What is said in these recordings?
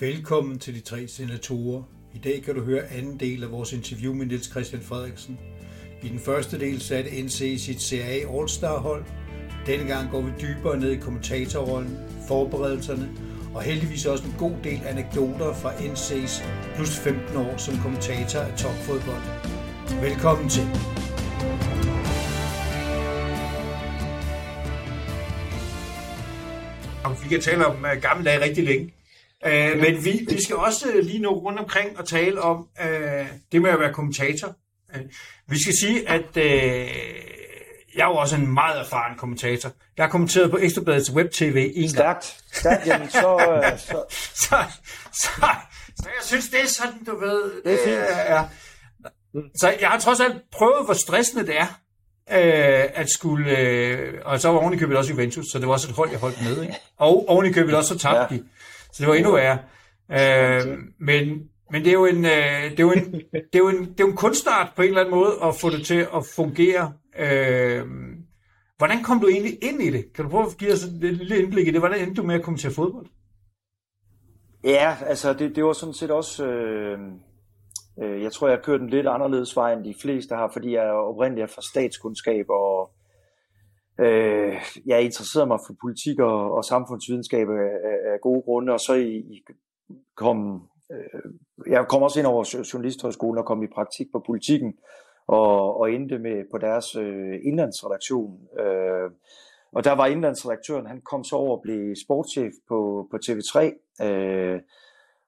Velkommen til de tre senatorer. I dag kan du høre anden del af vores interview med Niels Christian Frederiksen. I den første del satte NC sit CA All-Star hold. Denne gang går vi dybere ned i kommentatorrollen, forberedelserne og heldigvis også en god del anekdoter fra NC's plus 15 år som kommentator af topfodbold. Velkommen til. Vi kan tale om gamle dage rigtig længe. Uh, men vi, vi skal også uh, lige nå rundt omkring og tale om uh, det med at være kommentator. Uh, vi skal sige, at uh, jeg er jo også en meget erfaren kommentator. Jeg har kommenteret på Ekstrabladets web-tv en Stærkt. Stærkt, jamen så, uh, så... så, så, så jeg synes, det er sådan, du ved... Det er fint. Uh, ja. Så jeg har trods alt prøvet, hvor stressende det er, øh, at skulle... Øh, og så var oven i købet også Juventus, så det var også et hold, jeg holdt med. Ikke? Og oven i købet også så tabte de. Så det var endnu værre. Øh, men, men det er jo en, øh, det er jo en, det er jo en, det er jo en kunstart på en eller anden måde at få det til at fungere. Øh, hvordan kom du egentlig ind i det? Kan du prøve at give os et lille indblik i det? Hvordan endte du med at komme til fodbold? Ja, altså det, det var sådan set også... Øh, øh, jeg tror, jeg har kørt en lidt anderledes vej, end de fleste har, fordi jeg oprindeligt er fra statskundskab, og øh, jeg interesserede mig for politik og, og samfundsvidenskab af, af, gode grunde, og så i, i kom... Øh, jeg kom også ind over Journalisthøjskolen og kom i praktik på politikken, og, og endte med på deres øh, indlandsredaktion. Øh, og der var indlandsredaktøren, han kom så over og blev sportschef på, på TV3, øh,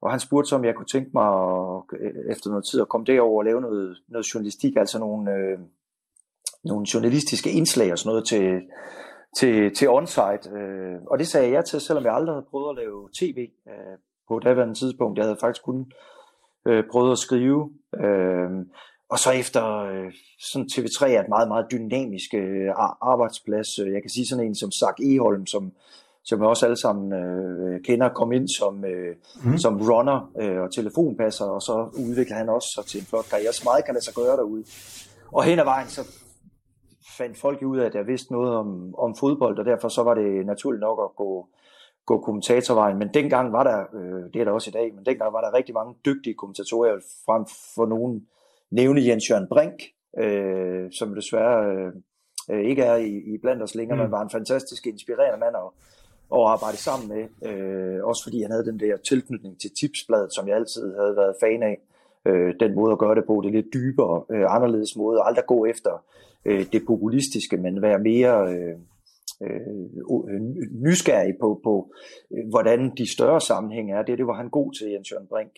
og han spurgte så, om jeg kunne tænke mig at, øh, efter noget tid at komme derover og lave noget, noget journalistik, altså nogle, øh, nogle journalistiske indslag og sådan noget til, til, til onsite. Øh, og det sagde jeg ja til, selvom jeg aldrig havde prøvet at lave tv øh, på daværende tidspunkt. Jeg havde faktisk kun øh, prøvet at skrive. Øh, og så efter øh, sådan TV3 er et meget, meget dynamisk øh, arbejdsplads. Jeg kan sige sådan en som Zach Eholm, som, som vi også alle sammen øh, kender, kom ind som, øh, mm. som runner øh, og telefonpasser, og så udvikler han også så til en flot karriere. Så meget kan lade sig gøre derude. Og hen ad vejen, så fandt folk ud af, at jeg vidste noget om, om fodbold, og derfor så var det naturligt nok at gå, gå kommentatorvejen. Men dengang var der, øh, det er der også i dag, men dengang var der rigtig mange dygtige kommentatorer, frem for nogen nævne Jens Jørgen Brink, øh, som desværre øh, ikke er i, i blandt os længere, mm. men var en fantastisk inspirerende mand at, at arbejde sammen med. Øh, også fordi han havde den der tilknytning til tipsbladet, som jeg altid havde været fan af. Øh, den måde at gøre det på, det lidt dybere, øh, anderledes måde, aldrig gå efter øh, det populistiske, men være mere øh, øh, nysgerrig på, på øh, hvordan de større sammenhæng er. Det, det var han god til, Jens Jørgen Brink.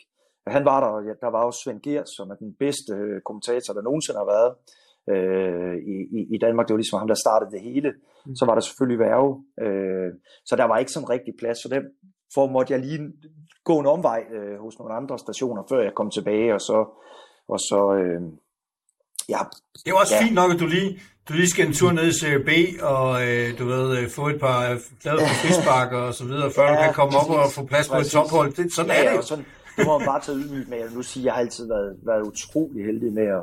Han var der, ja, der var også Svend Gers, som er den bedste øh, kommentator, der nogensinde har været øh, i, i Danmark. Det var ligesom ham, der startede det hele. Mm. Så var der selvfølgelig værve. Øh, så der var ikke sådan rigtig plads. Så derfor måtte jeg lige gå en omvej øh, hos nogle andre stationer, før jeg kom tilbage. Og så, og så øh, ja. Det er også ja. fint nok, at du lige, du lige skal en tur ned i CB og øh, du ved, øh, få et par glade på frisbakker og så videre, før ja, du kan komme op og få plads på et tophold. Det, sådan ja, er det jo. Sådan, det må man bare tage ydmygt med. Jeg vil nu sige, at jeg har altid været, været utrolig heldig med at,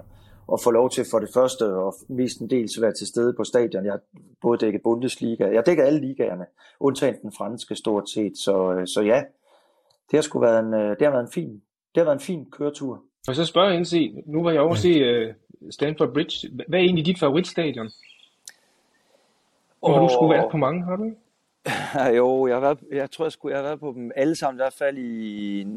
at få lov til for det første og mest en del at være til stede på stadion. Jeg har både dækket Bundesliga, jeg har dækket alle ligaerne, undtagen den franske stort set. Så, så ja, det har, sgu været en, det har været en fin, det har været en fin køretur. Og så spørger jeg ind nu var jeg over at se uh, Stanford Bridge. Hvad er egentlig dit favoritstadion? Og, og du skulle være på mange, har du jo, jeg, har været, jeg tror, jeg, skulle, jeg har været på dem alle sammen, i hvert fald i,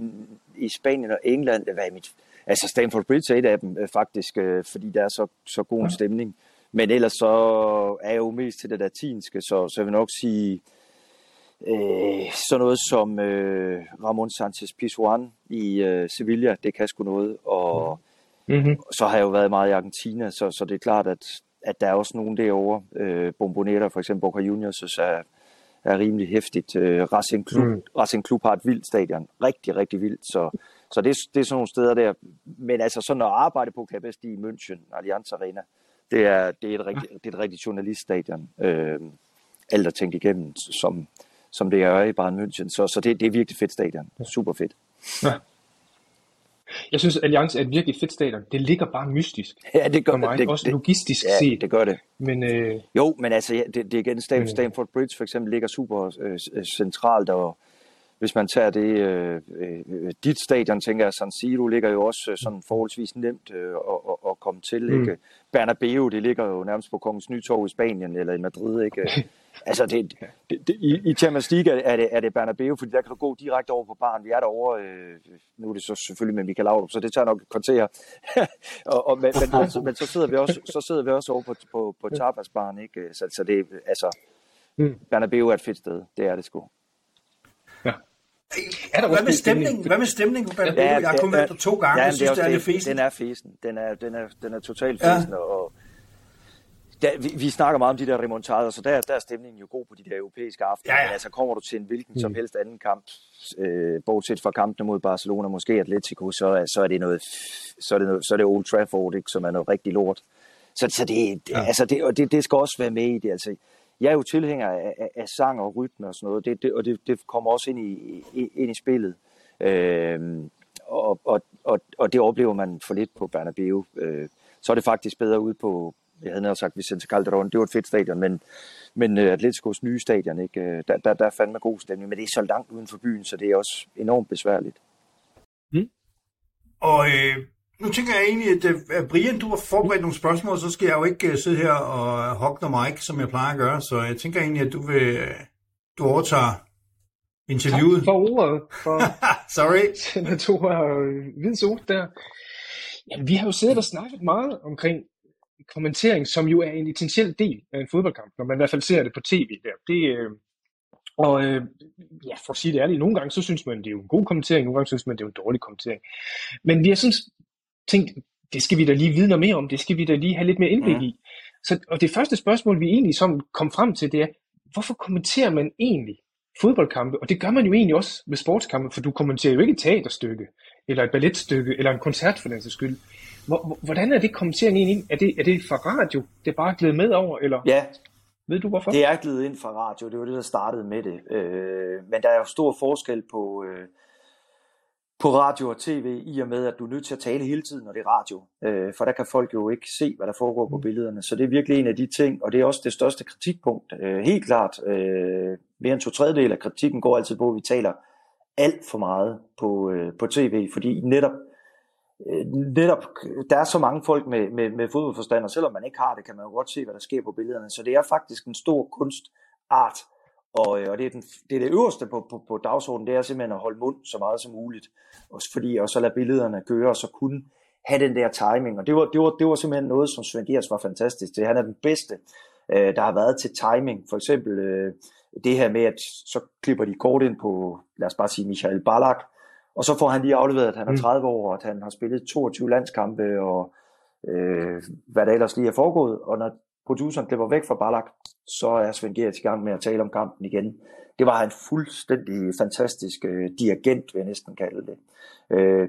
i Spanien og England. Det var mit, altså Stanford Bridge er et af dem faktisk, øh, fordi der er så, så god en stemning. Men ellers så er jeg jo mest til det latinske, så, så jeg vil nok sige øh, sådan noget som øh, Ramon Sanchez Pizjuan i øh, Sevilla, det kan sgu noget. Og mm-hmm. så har jeg jo været meget i Argentina, så, så det er klart, at, at der er også nogen derovre. Øh, Bombonera for eksempel, Boca Juniors, så er er rimelig hæftigt. Øh, Racing, Klub, mm. Racing Klub har et vildt stadion. Rigtig, rigtig vildt. Så, så det, det er sådan nogle steder der. Men altså sådan at arbejde på, kan jeg bedst i München, Allianz Arena. Det er, det er, et, rigtig, det er et rigtigt journaliststadion. Øh, alt er tænkt igennem, som, som det er i Bayern München. Så, så det, det er virkelig fedt stadion. Super fedt. Ja. Jeg synes, Allianz er et virkelig fedt stadion. Det ligger bare mystisk. Ja, det gør mig. det. Også logistisk ja, set. det gør det. Men, øh, jo, men altså, ja, det, det er igen, Stamford, Stamford Bridge for eksempel ligger super øh, centralt, og hvis man tager det, øh, øh, dit stadion, tænker jeg, San Siro ligger jo også øh, sådan forholdsvis nemt øh, at, at, at komme til. Mm. Ikke? Bernabeu, det ligger jo nærmest på Kongens Nytorv i Spanien eller i Madrid. Ikke? altså, det, det, det, i, i Champions League er det, er det Bernabeu, fordi der kan du gå direkte over på baren. Vi er derovre, øh, nu er det så selvfølgelig med Michael Laudrup, så det tager nok et kvarter. og, og, men, men, men, så, sidder vi også, så sidder vi også over på, på, på tapasbaren, ikke? Så, så det, altså, mm. Bernabeu er et fedt sted, det er det sgu. Er der hvad med stemningen? Hvad med stemningen på Bernabeu? Ja, jeg har kun været der to gange. Ja, jeg synes, det er, det er lidt fesen. Den er fesen. Den er, den er, den er totalt fesen. Ja. Og, der, vi, vi snakker meget om de der remontader, så der, der er stemningen jo god på de der europæiske aftener. Ja, ja. Men altså kommer du til en hvilken mm. som helst anden kamp, øh, bortset fra kampene mod Barcelona, måske Atletico, så, så er det noget, så er det, noget, så er det Old Trafford, ikke, som er noget rigtig lort. Så, så det, ja. altså det, og det, det skal også være med i det. Altså, jeg er jo tilhænger af, af, af sang og rytme og sådan noget, det, det, og det, det kommer også ind i, ind i spillet. Øh, og, og, og, og det oplever man for lidt på Bernabeu. Øh, så er det faktisk bedre ude på, jeg havde nærmest sagt Vicente Calderon, det var et fedt stadion, men, men uh, Atleticos nye stadion, ikke? Øh, der, der, der er fandme god stemning, men det er så langt uden for byen, så det er også enormt besværligt. Mm. Og øh, nu tænker jeg egentlig, at uh, Brian, du har forberedt nogle spørgsmål, så skal jeg jo ikke uh, sidde her og hogge dig mic, som jeg plejer at gøre, så jeg tænker egentlig, at du vil, uh, du overtager interviewet. Tak for ordet. For Sorry. Senator Hvids ord der. Jamen, vi har jo siddet og snakket meget omkring kommentering, som jo er en essentiel del af en fodboldkamp, når man i hvert fald ser det på tv der. Det, øh, og øh, ja, for at sige det ærligt, nogle gange så synes man, det er jo en god kommentering, nogle gange synes man, det er en dårlig kommentering. Men vi har sådan tænkt, det skal vi da lige vide noget mere om, det skal vi da lige have lidt mere indblik i. Så, og det første spørgsmål, vi egentlig som kom frem til, det er, hvorfor kommenterer man egentlig fodboldkampe? Og det gør man jo egentlig også med sportskampe, for du kommenterer jo ikke et teaterstykke, eller et balletstykke, eller en koncert for den sags skyld. Hvordan er det kommentering egentlig? Er det, er det fra radio, det er bare glædet med over? Eller? Ja, ved du hvorfor? Det er glædet ind fra radio, det var det, der startede med det. Øh, men der er jo stor forskel på, øh, på radio og tv, i og med, at du er nødt til at tale hele tiden, når det er radio. Øh, for der kan folk jo ikke se, hvad der foregår på mm. billederne. Så det er virkelig en af de ting, og det er også det største kritikpunkt. Øh, helt klart, øh, mere end to tredjedel af kritikken går altid på, at vi taler alt for meget på, øh, på tv, fordi netop, øh, netop, der er så mange folk med, med, med fodboldforstand, og selvom man ikke har det, kan man jo godt se, hvad der sker på billederne. Så det er faktisk en stor kunstart, og, øh, og det, er den, det er det øverste på, på, på dagsordenen, det er simpelthen at holde mund så meget som muligt, også fordi, og så lade billederne køre, og så kunne have den der timing, og det var, det var, det var simpelthen noget, som Svend Gers var fantastisk til. Han er den bedste, øh, der har været til timing. For eksempel, øh, det her med, at så klipper de kort ind på, lad os bare sige, Michael Ballack, og så får han lige afleveret, at han er 30 mm. år, og at han har spillet 22 landskampe, og øh, hvad der ellers lige er foregået. Og når produceren klipper væk fra Ballack, så er Svend Gert i gang med at tale om kampen igen. Det var en fuldstændig fantastisk øh, dirigent, vil jeg næsten kalde det. Øh,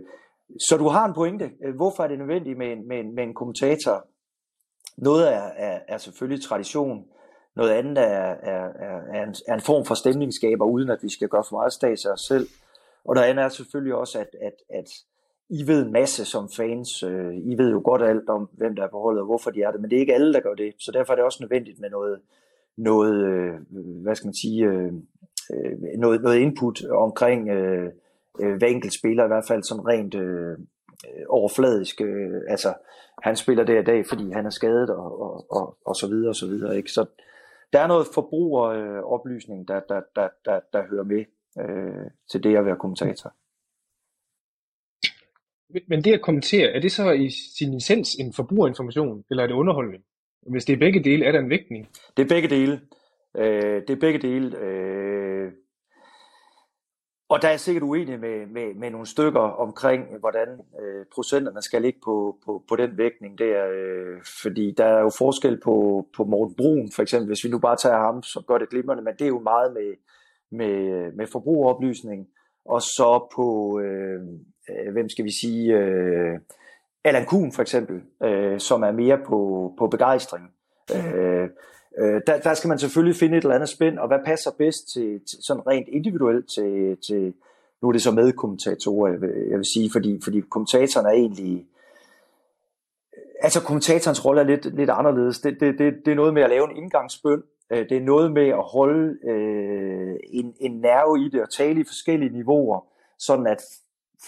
så du har en pointe. Øh, hvorfor er det nødvendigt med en, med en, med en kommentator? Noget er, er, er selvfølgelig tradition, noget andet er, er, er, er, en, er en form for stemningsskaber, uden at vi skal gøre for meget stats af os selv. Og noget andet er selvfølgelig også, at, at, at i ved en masse som fans. Øh, I ved jo godt alt om, hvem der er på holdet og hvorfor de er det, men det er ikke alle, der gør det. Så derfor er det også nødvendigt med noget, noget øh, hvad skal man sige, øh, øh noget, noget input omkring øh, øh, hver enkelt spiller, i hvert fald sådan rent øh, øh, overfladisk. Øh, altså, han spiller der i dag, fordi han er skadet og, og, og, og så videre og så videre. Ikke? Så, der er noget forbrugeroplysning, der, der, der, der, der hører med øh, til det at være kommentator. Men det at kommentere, er det så i sin essens en forbrugerinformation, eller er det underholdning? Hvis det er begge dele, er der en vægtning? Det er begge dele. Øh, det er begge dele. Øh, og der er jeg sikkert uenig med, med, med nogle stykker omkring, hvordan øh, procenterne skal ligge på, på, på den vægtning der, øh, fordi der er jo forskel på, på Morten Brun, for eksempel, hvis vi nu bare tager ham, så gør det glimrende, men det er jo meget med, med, med forbrugeroplysning, og så på, øh, øh, hvem skal vi sige, øh, Alan Kuhn for eksempel, øh, som er mere på, på begejstring. Øh, Øh, der, der skal man selvfølgelig finde et eller andet spænd, og hvad passer bedst til, til sådan rent individuelt til, til nu er det så med kommentatorer, jeg vil, jeg vil sige, fordi, fordi kommentatoren er egentlig, altså kommentatorens rolle er lidt, lidt anderledes. Det, det, det, det er noget med at lave en indgangsbøn, Øh, det er noget med at holde øh, en, en nerve i det og tale i forskellige niveauer, sådan at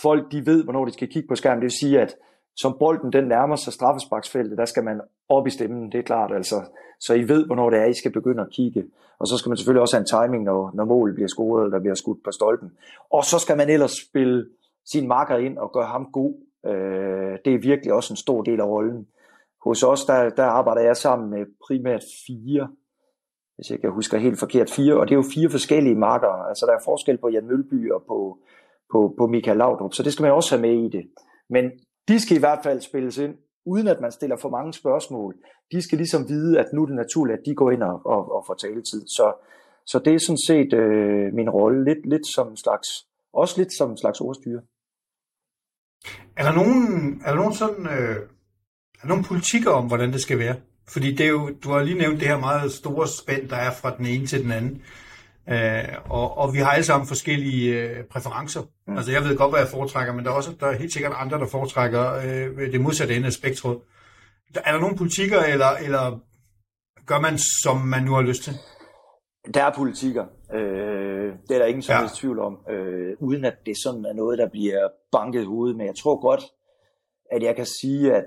folk de ved, hvornår de skal kigge på skærmen. Det vil sige, at som bolden den nærmer sig straffesparksfeltet, der skal man op i stemmen, det er klart. Altså, så I ved, hvornår det er, I skal begynde at kigge. Og så skal man selvfølgelig også have en timing, når, når målet bliver scoret, eller bliver skudt på stolpen. Og så skal man ellers spille sin marker ind og gøre ham god. Øh, det er virkelig også en stor del af rollen. Hos os, der, der arbejder jeg sammen med primært fire, hvis jeg ikke husker helt forkert, fire, og det er jo fire forskellige marker. Altså der er forskel på Jan Mølby og på, på, på Michael Laudrup, så det skal man også have med i det. Men de skal i hvert fald spilles ind, uden at man stiller for mange spørgsmål. De skal ligesom vide, at nu er det naturligt, at de går ind og, og, og får taletid. Så, så det er sådan set øh, min rolle, lidt, lidt som slags, også lidt som en slags ordstyre. Er der nogen, er der nogen sådan, øh, er der nogen politikker om, hvordan det skal være? Fordi det er jo, du har lige nævnt det her meget store spænd, der er fra den ene til den anden. Øh, og, og vi har alle sammen forskellige øh, præferencer. Mm. Altså jeg ved godt, hvad jeg foretrækker, men der er også der er helt sikkert andre, der foretrækker øh, det modsatte ende af spektret. Er der nogle politikker, eller, eller gør man, som man nu har lyst til? Der er politikker. Øh, det er der ingen som ja. tvivl om. Øh, uden at det sådan er noget, der bliver banket i hovedet. Men jeg tror godt, at jeg kan sige, at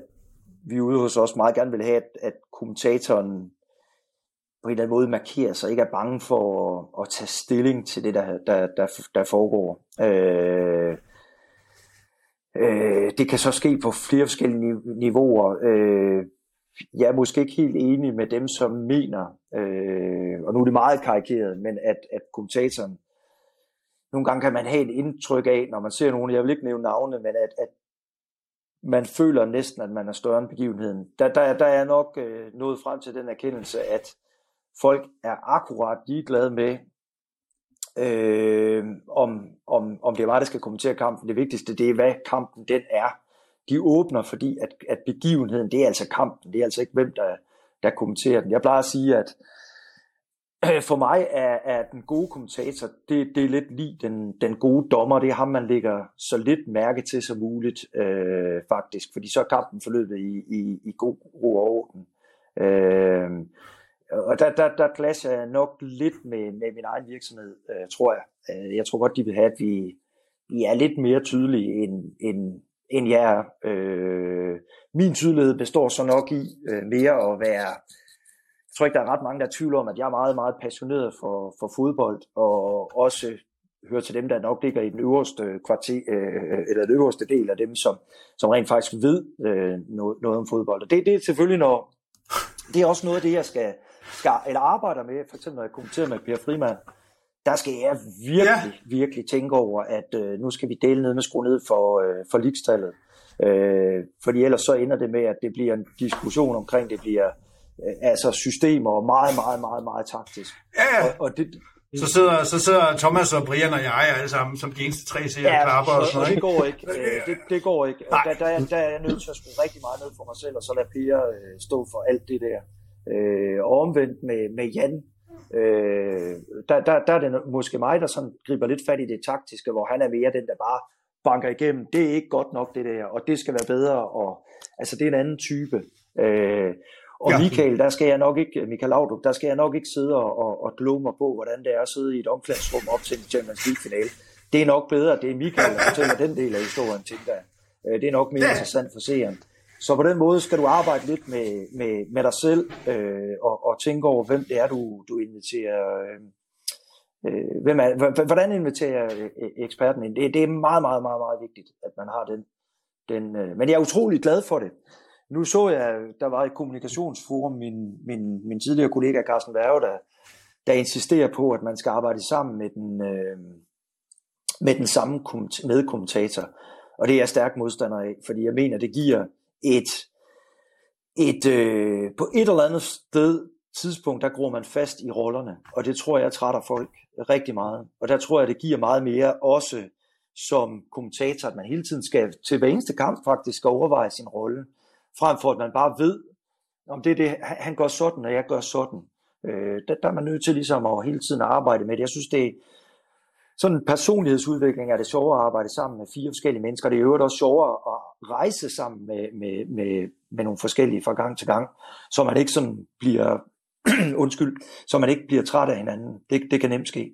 vi ude hos os meget gerne vil have, at, at kommentatoren på en eller anden måde markerer sig, ikke er bange for at, at tage stilling til det, der, der, der, der foregår. Øh, øh, det kan så ske på flere forskellige niveauer. Øh, jeg er måske ikke helt enig med dem, som mener, øh, og nu er det meget karikeret, men at, at kommentatoren, nogle gange kan man have et indtryk af, når man ser nogen, jeg vil ikke nævne navne, men at, at man føler næsten, at man er større end begivenheden. Der, der, der er nok øh, nået frem til den erkendelse, at folk er akkurat ligeglade med, øh, om, om, om det er mig, der skal kommentere kampen. Det vigtigste, det er, hvad kampen den er. De åbner, fordi at, at begivenheden, det er altså kampen. Det er altså ikke, hvem der, der kommenterer den. Jeg plejer at sige, at for mig er, er den gode kommentator, det, det er lidt lige den, den gode dommer. Det er ham, man lægger så lidt mærke til som muligt, øh, faktisk. Fordi så er kampen forløbet i, i, i god ro og orden. Øh, og der, der, der clasher jeg nok lidt med, med min egen virksomhed, øh, tror jeg. Øh, jeg tror godt, de vil have, at vi, vi er lidt mere tydelige, end, end, end jeg er. Øh, min tydelighed består så nok i øh, mere at være... Jeg tror ikke, der er ret mange, der er tvivl om, at jeg er meget, meget passioneret for, for fodbold, og også hører til dem, der nok ligger i den øverste kvarter, øh, eller den øverste del af dem, som, som rent faktisk ved øh, noget, noget om fodbold. Og det, det er selvfølgelig, når, det er også noget af det, jeg skal, skal, eller arbejder med, for eksempel når jeg kommenterer med Per Frimand, der skal jeg virkelig, ja. virkelig tænke over, at øh, nu skal vi dele ned med skrue ned for, øh, for ligestallet. Øh, fordi ellers så ender det med, at det bliver en diskussion omkring, det bliver altså systemer og meget, meget, meget, meget taktisk. Ja, ja. Og, og det, så sidder, så sidder Thomas og Brian og jeg alle sammen som de eneste tre serier ja, klapper og sådan noget. det går ikke. Øh, det, det går ikke. Der, der, der er jeg nødt til at skrue rigtig meget ned for mig selv, og så lade Per øh, stå for alt det der. Øh, og omvendt med, med Jan, øh, der, der, der er det måske mig, der sådan griber lidt fat i det taktiske, hvor han er mere den, der bare banker igennem. Det er ikke godt nok det der, og det skal være bedre. Og, altså det er en anden type. Øh, og ja. Michael, der skal jeg nok ikke, Michael Laudrup, der skal jeg nok ikke sidde og, og, og glo mig på, hvordan det er at sidde i et omklædningsrum op til en Champions League-finale. Det er nok bedre, det er Michael, der fortæller den del af historien, tænker jeg. Øh, det er nok mere interessant for seeren. Så på den måde skal du arbejde lidt med, med, med dig selv øh, og, og tænke over, hvem det er, du, du inviterer. Øh, øh hvem er, hvordan inviterer øh, eksperten ind? Det, det er meget, meget, meget, meget vigtigt, at man har den. den øh, men jeg er utrolig glad for det. Nu så jeg, der var et kommunikationsforum, min, min, min tidligere kollega Carsten Værge, der, der insisterer på, at man skal arbejde sammen med den, øh, med den samme medkommentator. Og det er jeg stærk modstander af, fordi jeg mener, det giver et, et øh, på et eller andet sted tidspunkt, der gror man fast i rollerne, og det tror jeg trætter folk rigtig meget. Og der tror jeg, det giver meget mere også som kommentator, at man hele tiden skal til hver eneste kamp faktisk skal overveje sin rolle, frem for at man bare ved, om det er det, han gør sådan, og jeg gør sådan. Øh, der, der er man nødt til ligesom at hele tiden arbejde med det. Jeg synes, det, sådan en personlighedsudvikling er det sjovere at arbejde sammen med fire forskellige mennesker. Det er jo også sjovere at rejse sammen med, med, med, med nogle forskellige fra gang til gang, så man ikke sådan bliver undskyld, så man ikke bliver træt af hinanden. Det, det kan nemt ske.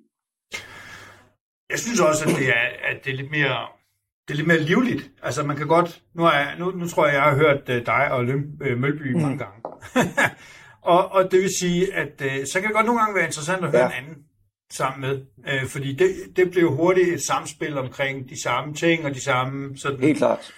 Jeg synes også, at det er, at det er lidt mere det er lidt mere livligt. Altså man kan godt, nu, er jeg, nu, nu tror jeg, jeg har hørt uh, dig og Løm, uh, Mølby mm. mange gange. og, og det vil sige, at uh, så kan det godt nogle gange være interessant at høre ja. en anden sammen med. Uh, fordi det, det bliver hurtigt et samspil omkring de samme ting og de samme sådan, Helt klart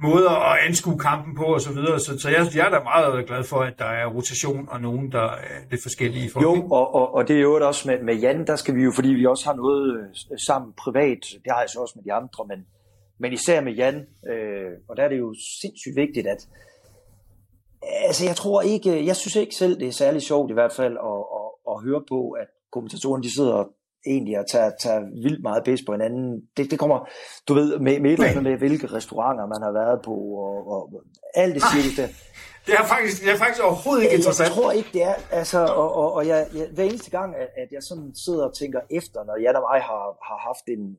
måder at anskue kampen på og så videre. Så, så jeg, jeg er da meget glad for, at der er rotation og nogen, der er lidt forskellige. For jo, og, og, og det er jo også med, med Jan, der skal vi jo, fordi vi også har noget øh, sammen privat, det har jeg så også med de andre, men, men især med Jan, øh, og der er det jo sindssygt vigtigt, at altså jeg tror ikke, jeg synes ikke selv, det er særlig sjovt i hvert fald at, at, at høre på, at kommentatoren de sidder egentlig at tage, tage vildt meget bedst på hinanden. Det, det kommer, du ved, med, med et eller andet med, hvilke restauranter man har været på, og, og alt det siger det. Det er faktisk, det er faktisk overhovedet ikke interessant. Jeg tror ikke, det er. Altså, og, og, og jeg, jeg, hver eneste gang, at, at jeg sådan sidder og tænker efter, når jeg og mig har, har haft en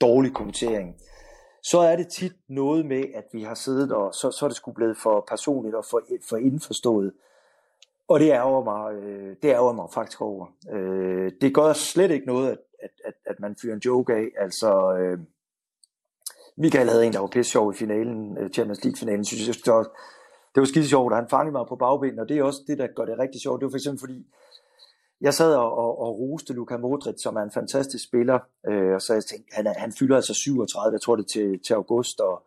dårlig kommentering, så er det tit noget med, at vi har siddet, og så, så er det sgu blevet for personligt og for, for indforstået. Og det ærger mig, øh, det ærger mig faktisk over. Øh, det gør slet ikke noget, at, at, at, at man fyrer en joke af. Altså, øh, Michael havde en, der var pisse sjov i finalen, øh, Champions League-finalen, synes jeg, det var, det var skide sjovt, og han fangede mig på bagbenene, og det er også det, der gør det rigtig sjovt. Det var for eksempel fordi, jeg sad og, og, og roste Luka Modric, som er en fantastisk spiller, øh, og så jeg tænkte, han, han fylder altså 37, jeg tror det til, til august, og,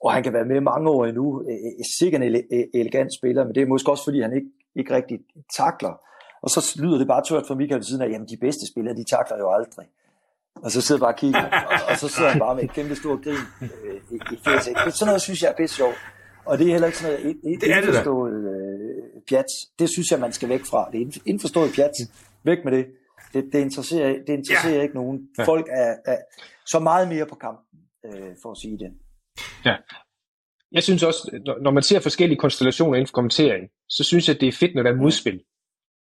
og han kan være med mange år endnu. Sikkert en elegant spiller, men det er måske også fordi, han ikke ikke rigtig takler. Og så lyder det bare tørt for Michael siden af, jamen de bedste spillere, de takler jo aldrig. Og så sidder jeg bare og kigger, og, og så sidder han bare med et kæmpe stort grin øh, i, i fæsæk. Sådan noget synes jeg er bedst sjovt. Og det er heller ikke sådan noget et, et det er indforstået pjat. Det synes jeg, man skal væk fra. Det er indforstået pjat. Væk med det. Det, det interesserer, det interesserer ja. ikke nogen. Folk er, er så meget mere på kampen, øh, for at sige det. Ja, jeg synes også, når man ser forskellige konstellationer inden for kommentering, så synes jeg, det er fedt, når der er modspil.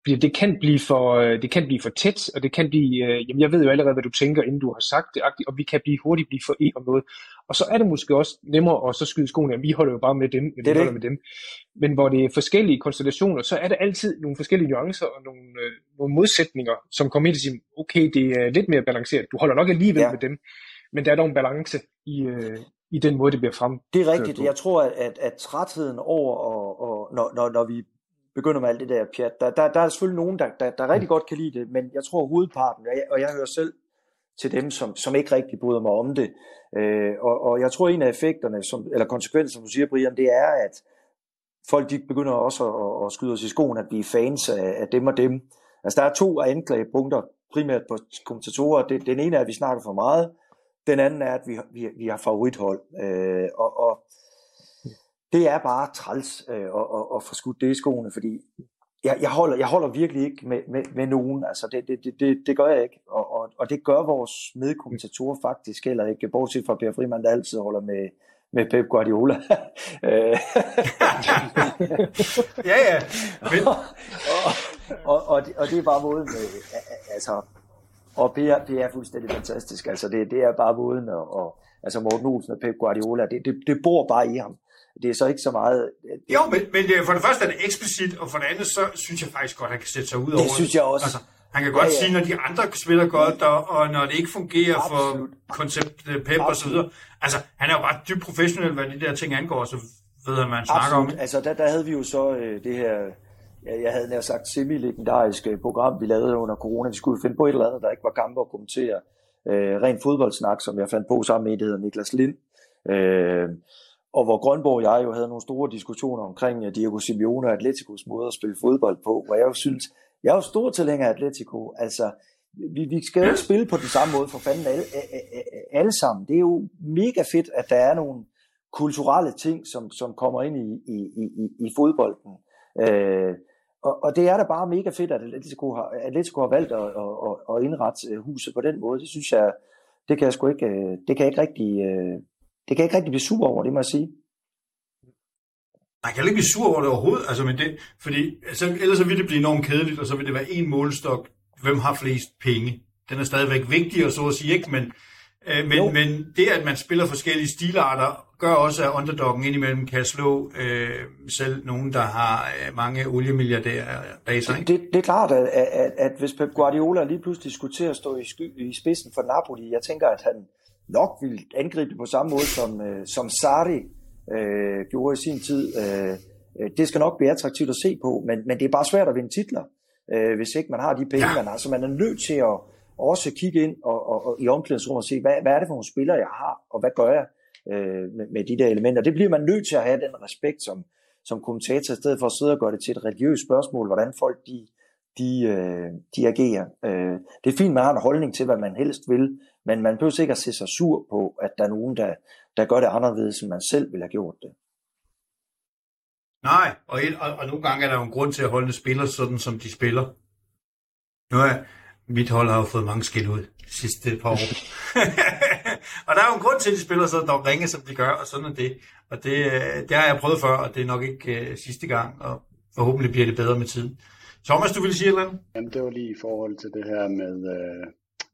Det kan blive for, øh, det kan blive for tæt, og det kan blive, øh, jamen jeg ved jo allerede, hvad du tænker, inden du har sagt det, og vi kan blive hurtigt blive for en om noget. Og så er det måske også nemmere at så skyde skoene, at vi holder jo bare med dem, vi holder med dem. Men hvor det er forskellige konstellationer, så er der altid nogle forskellige nuancer og nogle, øh, nogle modsætninger, som kommer ind og siger, okay, det er lidt mere balanceret. Du holder nok alligevel ja. med dem, men der er dog en balance i, øh, i den måde, det bliver frem. Det er rigtigt. Jeg tror, at, at, at trætheden over, og, og når, når, når vi begynder med alt det der pjat, der, der, der er selvfølgelig nogen, der, der, der rigtig godt kan lide det, men jeg tror hovedparten, og jeg, og jeg hører selv til dem, som, som ikke rigtig bryder mig om det, øh, og, og jeg tror, en af effekterne, som, eller konsekvensen, som du siger, Brian, det er, at folk de begynder også at, at skyde os i skoen, at er fans af, af dem og dem. Altså, der er to anklagepunkter, primært på kommentatorer. Det, den ene er, at vi snakker for meget, den anden er, at vi, vi, vi har favorithold, øh, og, og det er bare træls øh, at, at, at få skudt det i skoene, fordi jeg, jeg, holder, jeg holder virkelig ikke med, med, med nogen, altså det, det, det, det gør jeg ikke, og, og, og det gør vores medkommentatorer faktisk heller ikke, bortset fra Per Frimand, der altid holder med, med Pep Guardiola. ja, ja. Men... og, og, og, det, og det er bare måden, med, altså, og det er, det er fuldstændig fantastisk. Altså det, det er bare måden, og, og altså Morten Olsen og Pep Guardiola, det, det, det bor bare i ham. Det er så ikke så meget... Det, jo, men, men for det første er det eksplicit, og for det andet, så synes jeg faktisk godt, at han kan sætte sig ud det over det. synes jeg også. Altså, han kan godt ja, ja. sige, når de andre spiller godt, og, og når det ikke fungerer Absolut. for koncept Pep Absolut. og så videre. Altså, han er jo bare dybt professionel, hvad de der ting angår, så ved han, hvad han snakker Absolut. om. Altså, der, der havde vi jo så øh, det her jeg havde nær sagt semi-legendarisk program, vi lavede under corona. Vi skulle finde på et eller andet, der ikke var kampe at kommentere. Øh, ren fodboldsnak, som jeg fandt på sammen med det hedder Niklas Lind. Øh, og hvor Grønborg og jeg jo havde nogle store diskussioner omkring Diego Simeone og Atleticos måde at spille fodbold på, hvor jeg jo synes, jeg er jo stor tilhænger af Atletico. Altså, vi, vi skal jo ikke spille på den samme måde for fanden alle, alle sammen. Det er jo mega fedt, at der er nogle kulturelle ting, som, som kommer ind i, i, i, i fodbolden. Øh, og, og det er da bare mega fedt, at Atletico har, Atletico har valgt at, at, at indrette øh, huset på den måde. Det synes jeg, det kan jeg sgu ikke, øh, det kan jeg ikke rigtig, øh, det kan jeg ikke rigtig blive sur over, det må jeg sige. Jeg kan ikke blive sur over det overhovedet, altså, men det, fordi altså, ellers så vil det blive enormt kedeligt, og så vil det være en målestok, hvem har flest penge. Den er stadigvæk vigtig, og så at sige ikke, men, Øh, men, men det, at man spiller forskellige stilarter, gør også, at underdoggen indimellem kan slå øh, selv nogen, der har øh, mange oliemilliardærer bag sig. Det, det er klart, at, at, at hvis Pep Guardiola lige pludselig skulle til at stå i, sky, i spidsen for Napoli, jeg tænker, at han nok ville angribe det på samme måde, som, øh, som Sarri øh, gjorde i sin tid. Øh, det skal nok blive attraktivt at se på, men, men det er bare svært at vinde titler, øh, hvis ikke man har de penge, ja. man har. Så man er nødt til at også kigge ind og, og, og i omklædningsrummet og se, hvad, hvad er det for nogle spillere, jeg har, og hvad gør jeg øh, med, med de der elementer. Det bliver man nødt til at have den respekt som, som kommentator, i stedet for at sidde og gøre det til et religiøst spørgsmål, hvordan folk de, de, øh, de agerer. Øh, det er fint, man har en holdning til, hvad man helst vil, men man behøver ikke at se sig sur på, at der er nogen, der, der gør det anderledes, end man selv ville have gjort det. Nej, og, og, og nogle gange er der jo en grund til at holde spillere sådan, som de spiller. Nu er, mit hold har jo fået mange skil ud de sidste par år. og der er jo en grund til, at de spiller så dog ringe, som de gør, og sådan er det. Og det, øh, det har jeg prøvet før, og det er nok ikke uh, sidste gang, og forhåbentlig bliver det bedre med tiden. Thomas, du vil sige noget? Jamen, det var lige i forhold til det her med, uh,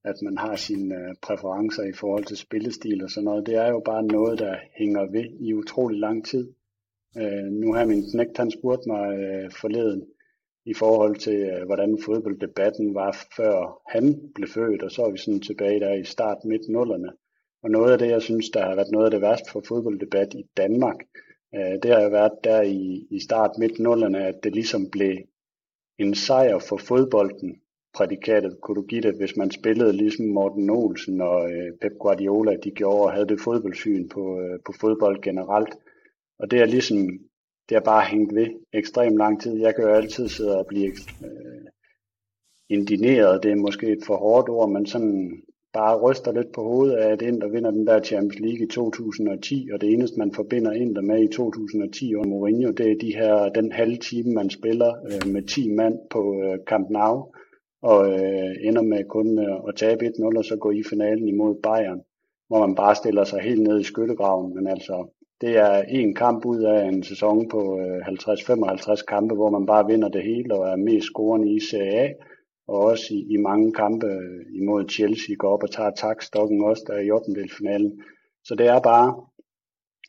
at man har sine øh, præferencer i forhold til spillestil og sådan noget. Det er jo bare noget, der hænger ved i utrolig lang tid. Øh, nu har min knægt, han spurgt mig øh, forleden, i forhold til, øh, hvordan fodbolddebatten var før han blev født, og så er vi sådan tilbage der i start midt nullerne. Og noget af det, jeg synes, der har været noget af det værste for fodbolddebat i Danmark, øh, det har jo været der i, i start midt nullerne, at det ligesom blev en sejr for fodbolden, prædikatet. Kunne du give det, hvis man spillede ligesom Morten Olsen og øh, Pep Guardiola, de gjorde og havde det fodboldsyn på, øh, på fodbold generelt. Og det er ligesom det har bare hængt ved ekstremt lang tid. Jeg kan jo altid sidde og blive øh, indineret. Det er måske et for hårdt ord, men sådan bare ryster lidt på hovedet af, at Inter vinder den der Champions League i 2010, og det eneste, man forbinder Inter med i 2010 under Mourinho, det er de her, den halve time, man spiller øh, med 10 mand på øh, Camp Nou, og øh, ender med kun øh, at tabe 1-0, og så gå i finalen imod Bayern, hvor man bare stiller sig helt ned i skyttegraven, men altså, det er en kamp ud af en sæson på øh, 50-55 kampe, hvor man bare vinder det hele og er mest scorende i Serie A. Og også i, i mange kampe øh, imod Chelsea går op og tager takstokken også der i 8. finalen. Så det er bare,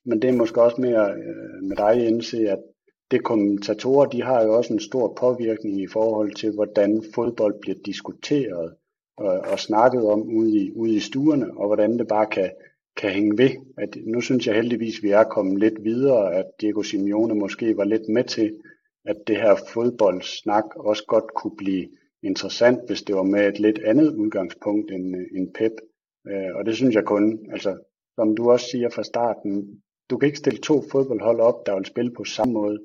men det er måske også mere øh, med dig indse, at det kommentatorer, de har jo også en stor påvirkning i forhold til, hvordan fodbold bliver diskuteret og, og snakket om ude i, ude i stuerne, og hvordan det bare kan, kan hænge ved. At nu synes jeg heldigvis, vi er kommet lidt videre, at Diego Simeone måske var lidt med til, at det her fodboldsnak også godt kunne blive interessant, hvis det var med et lidt andet udgangspunkt end, end Pep. Øh, og det synes jeg kun, altså som du også siger fra starten, du kan ikke stille to fodboldhold op, der vil spille på samme måde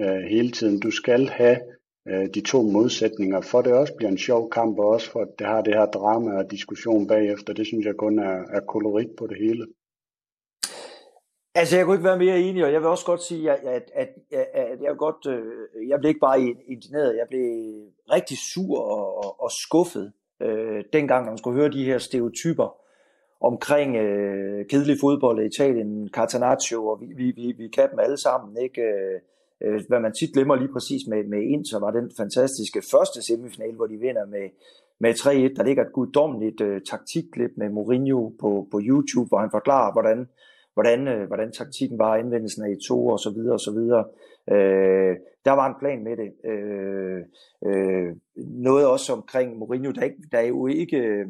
øh, hele tiden. Du skal have øh, de to modsætninger, for det også bliver en sjov kamp, og også for at det har det her drama og diskussion bagefter. Det synes jeg kun er, er kolorit på det hele. Altså, jeg kunne ikke være mere enig, og jeg vil også godt sige, at, at, at, at jeg, godt, øh, jeg blev ikke bare indigneret, jeg blev rigtig sur og, og, og skuffet, øh, dengang man skulle høre de her stereotyper omkring øh, kedelig fodbold i Italien, Catanaccio, og vi, vi, vi, vi kan dem alle sammen, ikke? Øh, Øh, hvad man tit glemmer lige præcis med, med Inter, var den fantastiske første semifinal, hvor de vinder med, med 3-1. Der ligger et guddommeligt øh, taktikklip med Mourinho på, på YouTube, hvor han forklarer, hvordan, hvordan, øh, hvordan taktikken var, anvendelsen af e to og så videre og så videre. Øh, der var en plan med det. Øh, øh, noget også omkring Mourinho, der, ikke, der er jo ikke øh,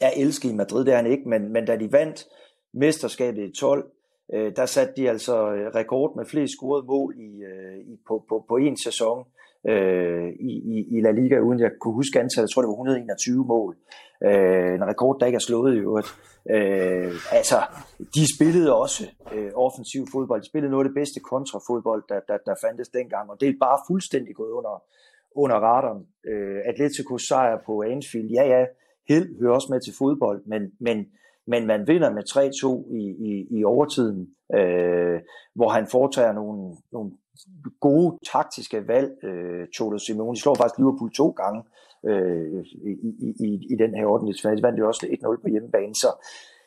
er elsket i Madrid, det er han ikke, men, men da de vandt mesterskabet i 12, øh, der satte de altså øh, rekord med flest scorede mål i, øh, i, på, på, på en sæson øh, i, i, i La Liga, uden jeg kunne huske antallet, jeg tror det var 121 mål. Øh, en rekord, der ikke er slået i øvrigt. Øh, altså, de spillede også øh, offensiv fodbold. De spillede noget af det bedste kontrafodbold, der, der, der fandtes dengang, og det er bare fuldstændig gået under, under radaren. Øh, Atletico sejr på Anfield, ja ja, held hører også med til fodbold, men, men men man vinder med 3-2 i, i, i overtiden, øh, hvor han foretager nogle, nogle gode taktiske valg, øh, Cholo Simeone. De slår faktisk Liverpool to gange øh, i, i, i den her ordentlighedsfase. De vandt jo også 1-0 på hjemmebane. Så,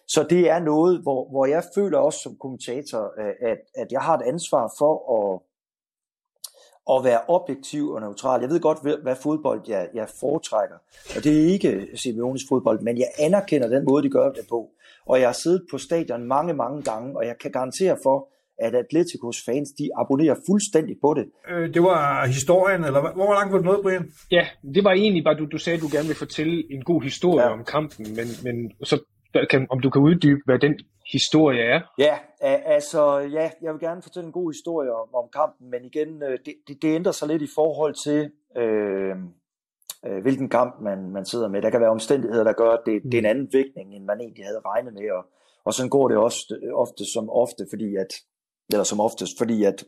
så det er noget, hvor, hvor jeg føler også som kommentator, øh, at, at jeg har et ansvar for at, at være objektiv og neutral. Jeg ved godt, hvad fodbold jeg, jeg foretrækker, og det er ikke Simeones fodbold, men jeg anerkender den måde, de gør det på. Og jeg har siddet på stadion mange, mange gange, og jeg kan garantere for, at Atleticos fans, de abonnerer fuldstændig på det. Øh, det var historien, eller hvor langt var det noget, Brian? Ja, det var egentlig bare, du, du sagde, at du gerne vil fortælle en god historie ja. om kampen, men, men så kan, om du kan uddybe, hvad den historie er? Ja, altså, ja, jeg vil gerne fortælle en god historie om, om kampen, men igen, øh, det, det, det ændrer sig lidt i forhold til, øh, øh, hvilken kamp man, man sidder med. Der kan være omstændigheder, der gør, at det, det er en anden vægtning, end man egentlig havde regnet med, og, og sådan går det også ofte som ofte, fordi at, eller som oftest, fordi at,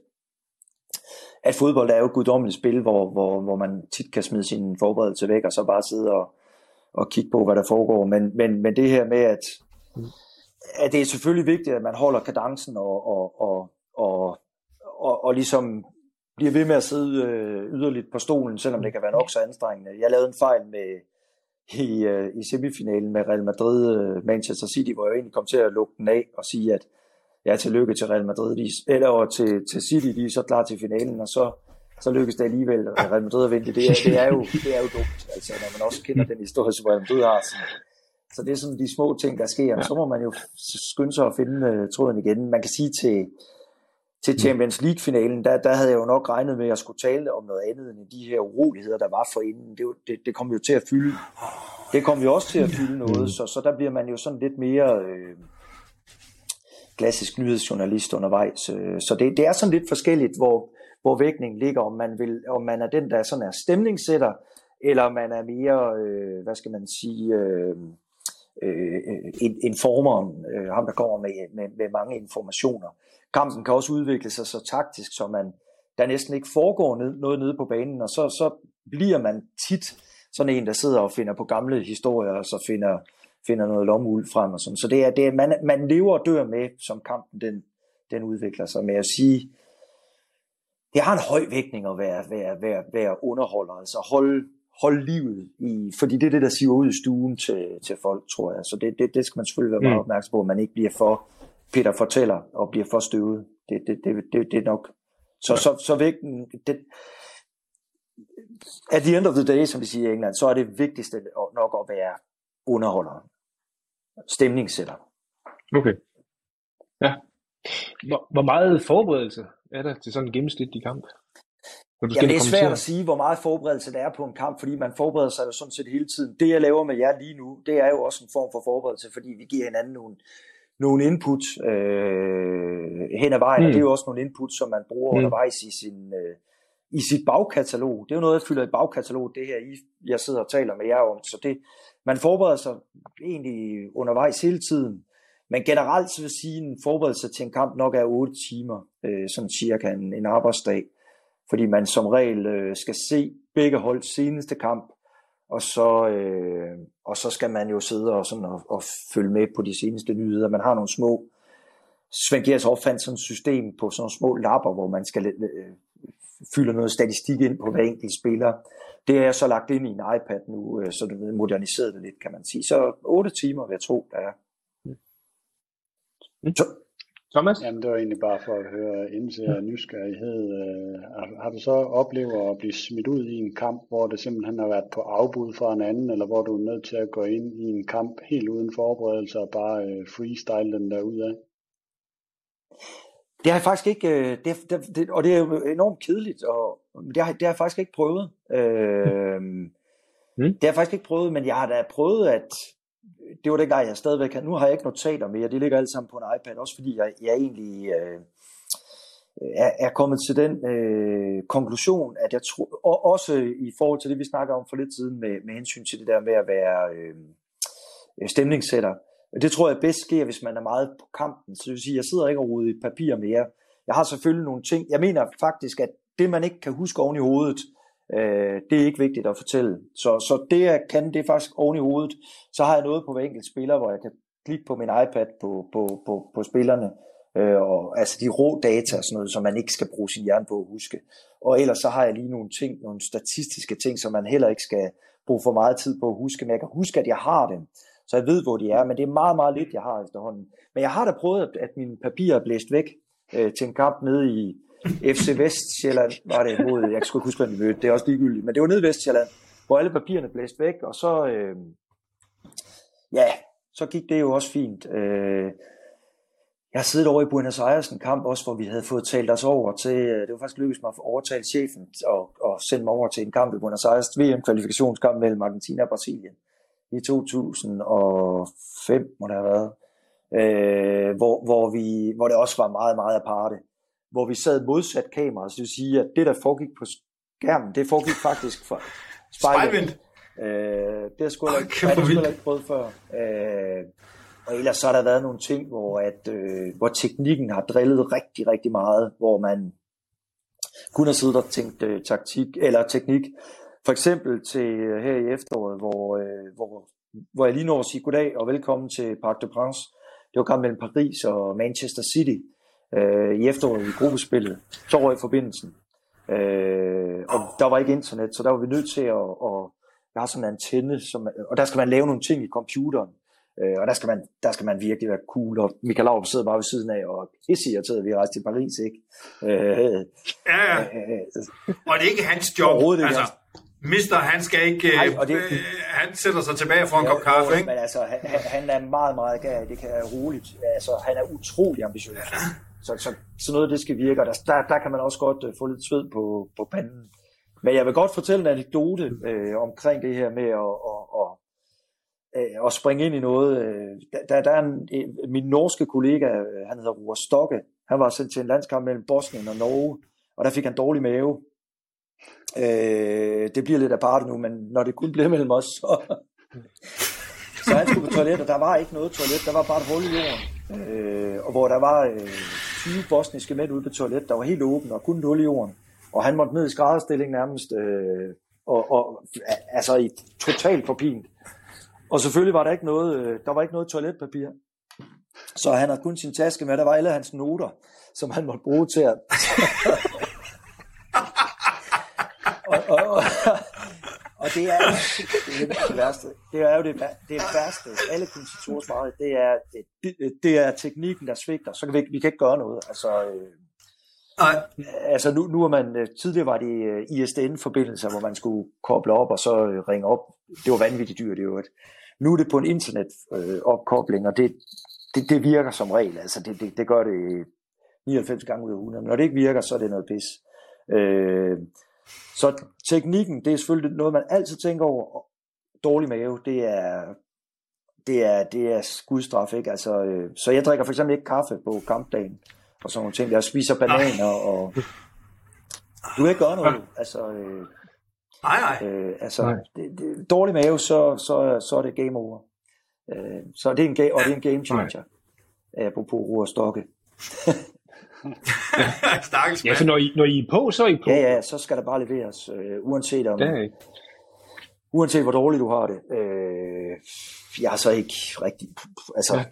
at fodbold er jo et guddommeligt spil, hvor, hvor, hvor man tit kan smide sin forberedelse væk, og så bare sidde og, og kigge på, hvad der foregår. Men, men, men det her med, at, at det er selvfølgelig vigtigt, at man holder kadencen og, og, og, og, og, og ligesom bliver ved med at sidde øh, yderligt på stolen, selvom det kan være nok så anstrengende. Jeg lavede en fejl med i, øh, i semifinalen med Real Madrid, øh, Manchester City, hvor jeg egentlig kom til at lukke den af og sige, at ja, tillykke til Real Madrid, de, eller til, til City, de er så klar til finalen, og så, så lykkes det alligevel, at Real Madrid at vinde. Det er, det er, jo, det er jo dumt, altså, når man også kender den historie, som Real Madrid har. Så, så det er sådan de små ting, der sker. Ja. Så må man jo skynde sig at finde uh, tråden igen. Man kan sige til, til Champions League-finalen, der, der havde jeg jo nok regnet med, at jeg skulle tale om noget andet end de her uroligheder, der var for inden. Det, det, det kom jo til at fylde. Det kom jo også til at fylde noget, så, så der bliver man jo sådan lidt mere øh, klassisk nyhedsjournalist undervejs. Øh, så det, det er sådan lidt forskelligt, hvor, hvor vægtningen ligger, om man, vil, om man er den, der sådan er stemningssætter, eller man er mere, øh, hvad skal man sige, øh, øh, informeren, øh, ham der kommer med, med, med mange informationer. Kampen kan også udvikle sig så taktisk, så man, der næsten ikke foregår ned, noget nede på banen, og så, så bliver man tit sådan en, der sidder og finder på gamle historier, og så finder, finder noget lommeuld frem og sådan. Så det er, det er man, man lever og dør med, som kampen den, den udvikler sig med at sige, det har en høj vægtning at være, være, være, være underholder, altså holde, holde livet i, fordi det er det, der siver ud i stuen til, til folk, tror jeg. Så det, det, det skal man selvfølgelig være meget mm. opmærksom på, at man ikke bliver for Peter fortæller og bliver for støvet. Det, det, det, det, det er nok. Så, så, så vægten, det, at the end of the day, som vi siger i England, så er det vigtigste nok at være underholder. Stemningssætter. Okay. Ja. Hvor, hvor meget forberedelse er der til sådan en gennemsnitlig kamp? Ja, det er svært at sige, hvor meget forberedelse der er på en kamp, fordi man forbereder sig jo sådan set hele tiden. Det, jeg laver med jer lige nu, det er jo også en form for forberedelse, fordi vi giver hinanden nogle, nogle input øh, hen ad vejen, mm. og det er jo også nogle input, som man bruger mm. undervejs i sin... Øh, i sit bagkatalog. Det er jo noget, jeg fylder i bagkatalog, det her, jeg sidder og taler med jer om. Så det, man forbereder sig egentlig undervejs hele tiden. Men generelt så vil sige, at en forberedelse til en kamp nok er 8 timer, øh, sådan cirka en, en arbejdsdag fordi man som regel øh, skal se begge hold seneste kamp, og så, øh, og så skal man jo sidde og, sådan og, og følge med på de seneste nyheder. Man har nogle små, Svend Gers opfandt sådan et system på sådan nogle små lapper, hvor man skal øh, fylde noget statistik ind på hver enkelt spiller. Det er så lagt ind i en iPad nu, øh, så du moderniseret det lidt, kan man sige. Så 8 timer vil jeg tro, der er. Så, Thomas? Jamen, det var egentlig bare for at høre indse og nysgerrighed. Øh, har, har du så oplevet at blive smidt ud i en kamp, hvor det simpelthen har været på afbud fra en anden, eller hvor du er nødt til at gå ind i en kamp helt uden forberedelse og bare øh, freestyle den der ud af? Det har jeg faktisk ikke, øh, det, det, det, og det er jo enormt kedeligt, og det har, det har jeg faktisk ikke prøvet. Øh, mm. Det har jeg faktisk ikke prøvet, men jeg har da prøvet at det var dengang, jeg stadigvæk havde, nu har jeg ikke notater mere, det ligger alt sammen på en iPad, også fordi jeg, jeg egentlig øh, er, er kommet til den øh, konklusion, at jeg tror, og også i forhold til det, vi snakker om for lidt siden, med, med hensyn til det der med at være øh, stemningssætter, det tror jeg bedst sker, hvis man er meget på kampen, så det vil sige, jeg sidder ikke og ruder i papir mere. Jeg har selvfølgelig nogle ting, jeg mener faktisk, at det man ikke kan huske oven i hovedet, Øh, Øh, det er ikke vigtigt at fortælle. Så, så det jeg kan, det er faktisk oven i hovedet. Så har jeg noget på hver enkelt spiller, hvor jeg kan klikke på min iPad på, på, på, på spillerne, øh, og, altså de rå data og sådan noget, som man ikke skal bruge sin hjerne på at huske. Og ellers så har jeg lige nogle ting, nogle statistiske ting, som man heller ikke skal bruge for meget tid på at huske, men jeg kan huske, at jeg har dem, så jeg ved, hvor de er, men det er meget, meget lidt, jeg har efterhånden. Men jeg har da prøvet, at, at mine papirer er blæst væk øh, til en kamp nede i, FC Vestjylland var det mod, jeg skulle ikke huske, hvad vi mødte, det er også ligegyldigt, men det var nede i Vestjylland, hvor alle papirerne blæste væk, og så, øh, ja, så gik det jo også fint. Øh, jeg har siddet over i Buenos Aires en kamp også, hvor vi havde fået talt os over til, øh, det var faktisk lykkedes mig at overtale chefen og, og sende mig over til en kamp i Buenos Aires, VM-kvalifikationskamp mellem Argentina og Brasilien i 2005, må det have været, øh, hvor, hvor, vi, hvor det også var meget, meget aparte, hvor vi sad modsat kamera, så det vil sige, at det, der foregik på skærmen, det foregik faktisk for spejlet. Øh, det har sgu ikke, ikke prøvet før. Øh, og ellers så har der været nogle ting, hvor, at, øh, hvor teknikken har drillet rigtig, rigtig meget, hvor man kun har siddet og tænkt øh, taktik, eller teknik. For eksempel til øh, her i efteråret, hvor, øh, hvor, hvor jeg lige når at sige goddag og velkommen til Parc de Prince. Det var kamp mellem Paris og Manchester City øh, i efteråret i gruppespillet. Så røg forbindelsen. Øh, og der var ikke internet, så der var vi nødt til at, at jeg har sådan en antenne, som, og der skal man lave nogle ting i computeren. Øh, og der skal, man, der skal man virkelig være cool, og Michael Laub sidder bare ved siden af, og pisse irriteret, vi rejst til Paris, ikke? Øh, ja, ja. Øh, og det er ikke hans job, altså. Mister, han skal ikke, Nej, og det, øh, han sætter sig tilbage for en kop kaffe, ikke? Men altså, han, han er meget, meget gær, det kan være roligt. Altså, han er utrolig ambitiøs. Ja. Så, så, så noget det skal virke, og der, der, der kan man også godt øh, få lidt sved på, på panden. Men jeg vil godt fortælle en anekdote øh, omkring det her med at, at, at, at, at springe ind i noget. Øh, der, der er en, min norske kollega, han hedder Roar Stokke, han var sendt til en landskamp mellem Bosnien og Norge, og der fik han dårlig mave. Øh, det bliver lidt apart nu, men når det kun bliver mellem os, så, så han skulle på toilet, og der var ikke noget toilet, der var bare et hul i jorden. Øh, og hvor der var øh, 20 bosniske mænd ude på toilet, der var helt åben og kun et hul i jorden og han måtte ned i skrædderstilling nærmest, øh, og, og, altså i totalt forpint. Og selvfølgelig var der ikke noget, øh, der var ikke noget toiletpapir. Så han havde kun sin taske med, der var alle hans noter, som han måtte bruge til at... og, og, og, og det er, det, er det værste. Det er jo det, det, er værste. Alle kommentatorer svarer, det er, det, det er teknikken, der svigter. Så kan vi, vi kan ikke gøre noget. Altså, øh, Nej. Altså nu, nu er man, øh, tidligere var det øh, ISDN-forbindelser, hvor man skulle koble op og så øh, ringe op. Det var vanvittigt dyrt det var Nu er det på en internet-opkobling, og det, det, det virker som regel. Altså det, det, det gør det 99 gange ud af 100. Men når det ikke virker, så er det noget pis. Øh, så teknikken, det er selvfølgelig noget, man altid tænker over. Dårlig mave, det er, det er, det er skudstraf, ikke? Altså, øh, så jeg drikker for eksempel ikke kaffe på kampdagen og sådan nogle ting. Jeg spiser bananer, og du kan ikke gøre noget. Altså, øh, nej, nej. Øh, altså, nej. Det, det, dårlig mave, så, så, så er det game over. Øh, så det er en, ga- og det er en game changer. Apropos ro og stokke. ja, så når I, når I er på, så er I på. Ja, ja, så skal der bare leveres, øh, uanset om... Det uanset hvor dårligt du har det. Øh, jeg har så ikke rigtig... Altså, ja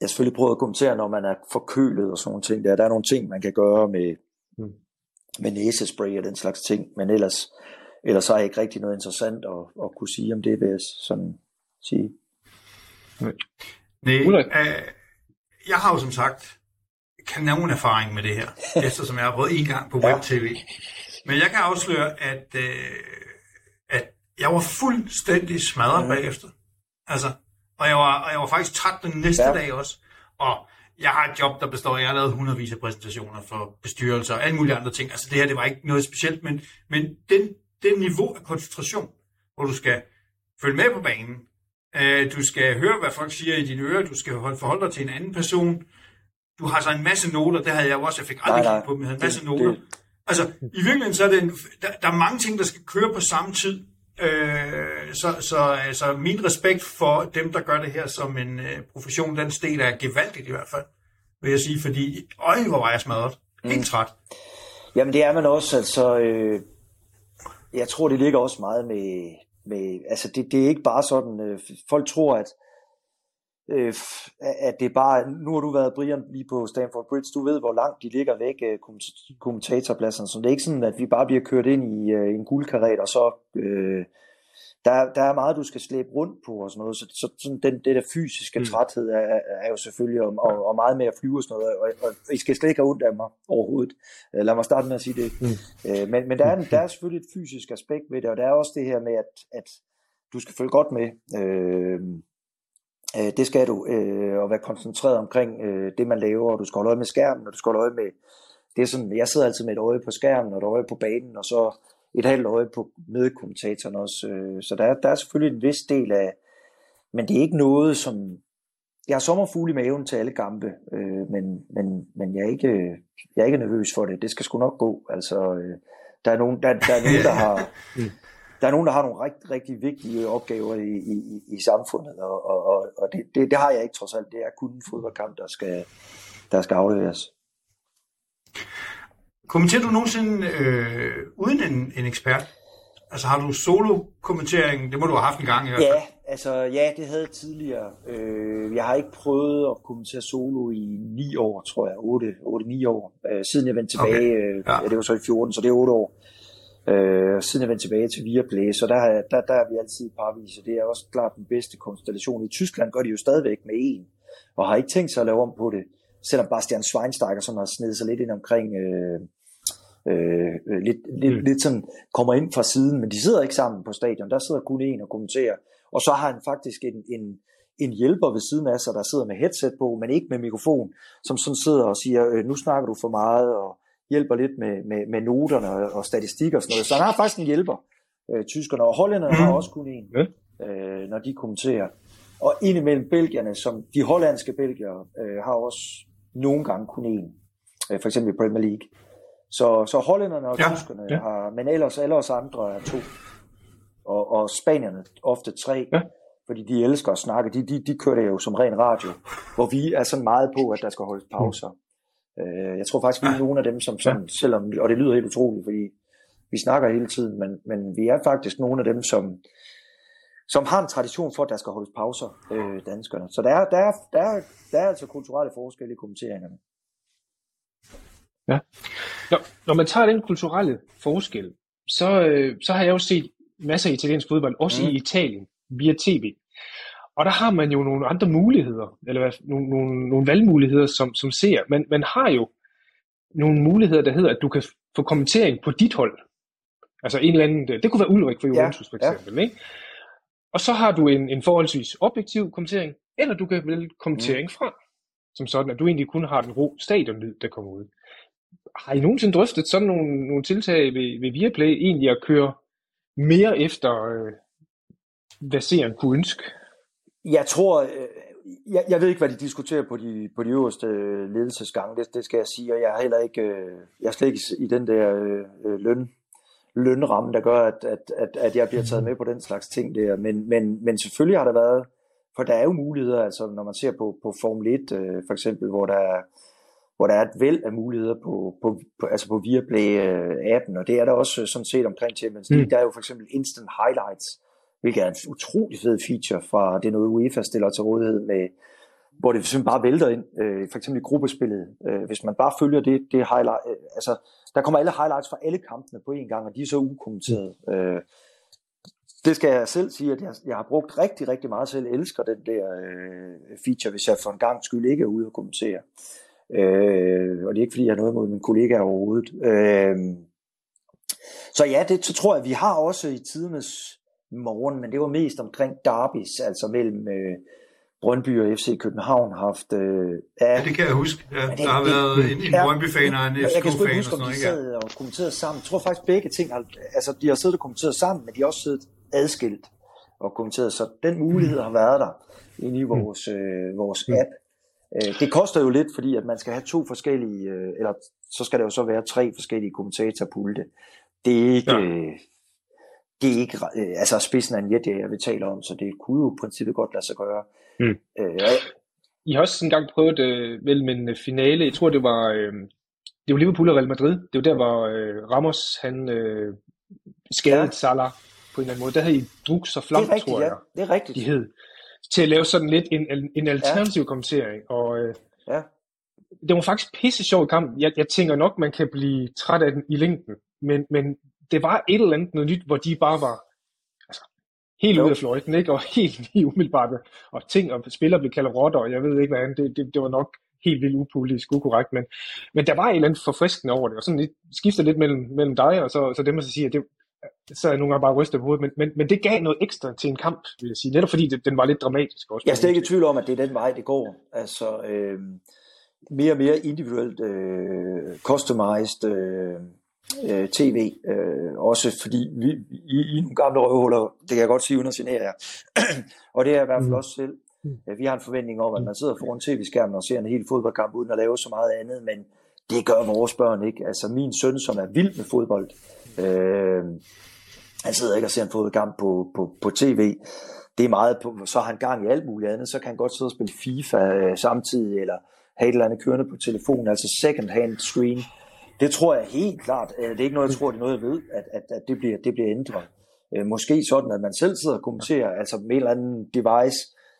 jeg har selvfølgelig prøvet at kommentere, når man er forkølet og sådan nogle ting. Der, der er nogle ting, man kan gøre med, mm. med næsespray og den slags ting, men ellers, ellers er jeg ikke rigtig noget interessant at, at kunne sige om det, vil jeg sådan sige. Nej, øh, jeg har jo som sagt kanon erfaring med det her, eftersom jeg har prøvet en gang på web-tv. Men jeg kan afsløre, at, øh, at jeg var fuldstændig smadret mm. bagefter. Altså, og jeg var, og jeg var faktisk træt den næste ja. dag også. Og jeg har et job, der består af, jeg har lavet hundredvis af præsentationer for bestyrelser og alle mulige andre ting. Altså det her, det var ikke noget specielt, men, men den, den niveau af koncentration, hvor du skal følge med på banen, øh, du skal høre, hvad folk siger i dine ører, du skal forholde dig til en anden person, du har så en masse noter, det havde jeg også, jeg fik aldrig kigget på dem, jeg havde en masse det, noter. Det. Altså, i virkeligheden så er det en, der, der er mange ting, der skal køre på samme tid, Øh, så, så altså, min respekt for dem, der gør det her som en øh, profession, den sted er gevaldigt i hvert fald, vil jeg sige, fordi øj, hvor var jeg smadret. Helt mm. træt. Jamen det er man også, altså, øh, jeg tror det ligger også meget med, med altså det, det er ikke bare sådan, øh, folk tror, at øh, at det er bare, nu har du været Brian lige på Stanford Bridge, du ved, hvor langt de ligger væk, øh, kommentatorpladserne, så det er ikke sådan, at vi bare bliver kørt ind i øh, en guldkaret, og så øh, der, der er meget, du skal slæbe rundt på og sådan noget, så, så sådan den, det der fysiske mm. træthed er, er jo selvfølgelig, og, og, og meget mere at flyve og sådan noget, og, og, og I skal slet ikke have ondt af mig overhovedet. Øh, lad mig starte med at sige det. Mm. Øh, men men der, er, der er selvfølgelig et fysisk aspekt ved det, og der er også det her med, at, at du skal følge godt med. Øh, øh, det skal du, øh, og være koncentreret omkring øh, det, man laver, og du skal holde øje med skærmen, og du skal holde øje med, det er sådan, jeg sidder altid med et øje på skærmen, og et øje på banen, og så et halvt øje på medkommentatoren også. Øh, så der der er selvfølgelig en vis del af, men det er ikke noget, som... Jeg har sommerfugle i maven til alle kampe, øh, men, men, men jeg, er ikke, jeg er ikke nervøs for det. Det skal sgu nok gå. Altså, øh, der, er nogen, der, der er nogen, der har... Der er nogen, der har nogle rigtig, rigtig vigtige opgaver i, i, i samfundet, og, og, og det, det, det har jeg ikke trods alt. Det er kun en fodboldkamp, der skal, der skal afleveres. Kommenterer du nogensinde øh, uden en, en ekspert? Altså har du solo-kommentering? Det må du have haft en gang i hvert fald. Ja, altså ja, det havde jeg tidligere. Øh, jeg har ikke prøvet at kommentere solo i 9 år, tror jeg. 8-9 år. Øh, siden jeg vendte tilbage, okay. øh, ja. ja. det var så i 14, så det er 8 år. Øh, siden jeg vendte tilbage til Viaplay, så der, der, der er vi altid parvis, og det er også klart den bedste konstellation. I Tyskland gør de jo stadigvæk med en, og har ikke tænkt sig at lave om på det selvom Bastian Schweinsteiger, som har snedet sig lidt ind omkring, øh, øh, lidt, lidt, mm. lidt sådan, kommer ind fra siden, men de sidder ikke sammen på stadion, der sidder kun en og kommenterer, og så har han faktisk en, en, en hjælper ved siden af sig, der sidder med headset på, men ikke med mikrofon, som sådan sidder og siger, øh, nu snakker du for meget, og hjælper lidt med, med, med noterne og, og statistik og sådan noget. Så han har faktisk en hjælper, øh, tyskerne, og hollænderne mm. har også kun en, mm. øh, når de kommenterer. Og indimellem belgierne, som de hollandske belgier, øh, har også nogle gange kun én, øh, for eksempel i Premier League. Så, så hollænderne og ja, tyskerne ja. har, men ellers alle os andre er to. Og, og spanierne ofte tre, ja. fordi de elsker at snakke. De, de, de kører det jo som ren radio, hvor vi er sådan meget på, at der skal holdes pauser. Mm. jeg tror faktisk, vi er nogle af dem, som sådan, ja. selvom, og det lyder helt utroligt, fordi vi snakker hele tiden, men, men vi er faktisk nogle af dem, som, som har en tradition for, at der skal holdes pauser, øh, danskerne. Så der er, der, er, der, er, der er altså kulturelle forskelle i kommenteringerne. Ja. Når, når man tager den kulturelle forskel, så, øh, så har jeg jo set masser af italiensk fodbold, også mm. i Italien, via tv. Og der har man jo nogle andre muligheder, eller hvad, nogle, nogle, nogle valgmuligheder som, som ser. Man, man har jo nogle muligheder, der hedder, at du kan få kommentering på dit hold. Altså en eller anden, det kunne være Ulrik for Juventus ja, for eksempel, ja. ikke? Og så har du en, en forholdsvis objektiv kommentering, eller du kan vælge kommentering mm. fra, som sådan, at du egentlig kun har den ro stadionlyd, der kommer ud. Har I nogensinde drøftet sådan nogle, nogle tiltag ved, ved Viaplay, egentlig at køre mere efter, øh, hvad seeren kunne ønske? Jeg tror, øh, jeg, jeg ved ikke, hvad de diskuterer på de, på de øverste ledelsesgange, det, det skal jeg sige, og jeg er heller ikke, øh, jeg er slet ikke i den der øh, løn, lønramme, der gør, at, at, at, at jeg bliver taget med på den slags ting der. Men, men, men selvfølgelig har der været, for der er jo muligheder, altså når man ser på, på Formel 1 øh, for eksempel, hvor der er, hvor der er et væld af muligheder på, på, på, altså på Viaplay øh, 18, og det er der også øh, sådan set omkring Champions League. Mm. Der er jo for eksempel Instant Highlights, hvilket er en utrolig fed feature fra, det noget UEFA stiller til rådighed med, hvor det simpelthen bare vælter ind, øh, for eksempel i gruppespillet. Øh, hvis man bare følger det, det highlight, øh, altså der kommer alle highlights fra alle kampene på én gang, og de er så ukommenteret. Øh, det skal jeg selv sige, at jeg, jeg har brugt rigtig, rigtig meget selv. elsker den der øh, feature, hvis jeg for en gang skyld ikke er ude og kommentere. Øh, og det er ikke, fordi jeg har noget mod min kollega overhovedet. Øh, så ja, det så tror jeg, vi har også i tidernes morgen, men det var mest omkring derbys, altså mellem øh, Brøndby og FC København har haft... Øh, ja, ja, det kan jeg huske. Ja, det, der har været en, en Brøndby-fan og en FCK-fan. Jeg kan sgu ikke huske, om de sad og kommenterede sammen. Jeg tror faktisk begge ting, har, altså de har siddet og kommenteret sammen, men de har også siddet adskilt og kommenteret. Så den mulighed har været der inde i vores, øh, vores app. Øh, det koster jo lidt, fordi at man skal have to forskellige, øh, eller så skal der jo så være tre forskellige kommentatorer Det er ikke... Ja. Øh, det er ikke øh, altså spidsen af en jet, jeg vil tale om, så det kunne jo i princippet godt lade sig gøre. Mm. Øh, I har også engang prøvet øh, vel med en øh, finale, jeg tror det var, øh, det var Liverpool og Real Madrid, det var der, hvor øh, Ramos han øh, skadede ja. Salah på en eller anden måde. Der havde I druk så flam, tror jeg. Ja. Det er rigtigt. De hed. Til at lave sådan lidt en, en alternativ ja. kommentering. Og, øh, ja. Det var faktisk pisse sjov kamp. Jeg, jeg tænker nok, man kan blive træt af den i længden. Men, men det var et eller andet noget nyt, hvor de bare var helt jo. ud af fløjten, ikke? og helt lige umiddelbart, og ting og spillere blev kaldt rotter, og jeg ved ikke hvad det, det, det var nok helt vildt upolitisk ukorrekt, men, men der var et eller andet forfriskende over det, og sådan lidt, skifter lidt mellem, mellem dig og så, så dem, der siger, det, så er jeg nogle gange bare rystet på hovedet, men, men, men det gav noget ekstra til en kamp, vil jeg sige, netop fordi det, den var lidt dramatisk også. Jeg er slet ikke i tvivl om, at det er den vej, det går. Altså, øh, mere og mere individuelt øh, customized øh, øh, tv, øh, også fordi vi, i, i nogle gamle røvhuller, det kan jeg godt sige uden at signere jer, og det er i hvert fald mm. også selv, mm. vi har en forventning om, at man sidder foran tv-skærmen og ser en hel fodboldkamp uden at lave så meget andet, men det gør vores børn ikke. Altså min søn, som er vild med fodbold, øh, han sidder ikke og ser en fodboldkamp på, på, på tv. Det er meget på, så har han gang i alt muligt andet, så kan han godt sidde og spille FIFA øh, samtidig, eller have et eller andet kørende på telefonen, altså second hand screen. Det tror jeg helt klart, øh, det er ikke noget, jeg tror, det er noget, jeg ved, at, at, at det, bliver, det bliver ændret. Øh, måske sådan, at man selv sidder og kommenterer, altså med en eller anden device,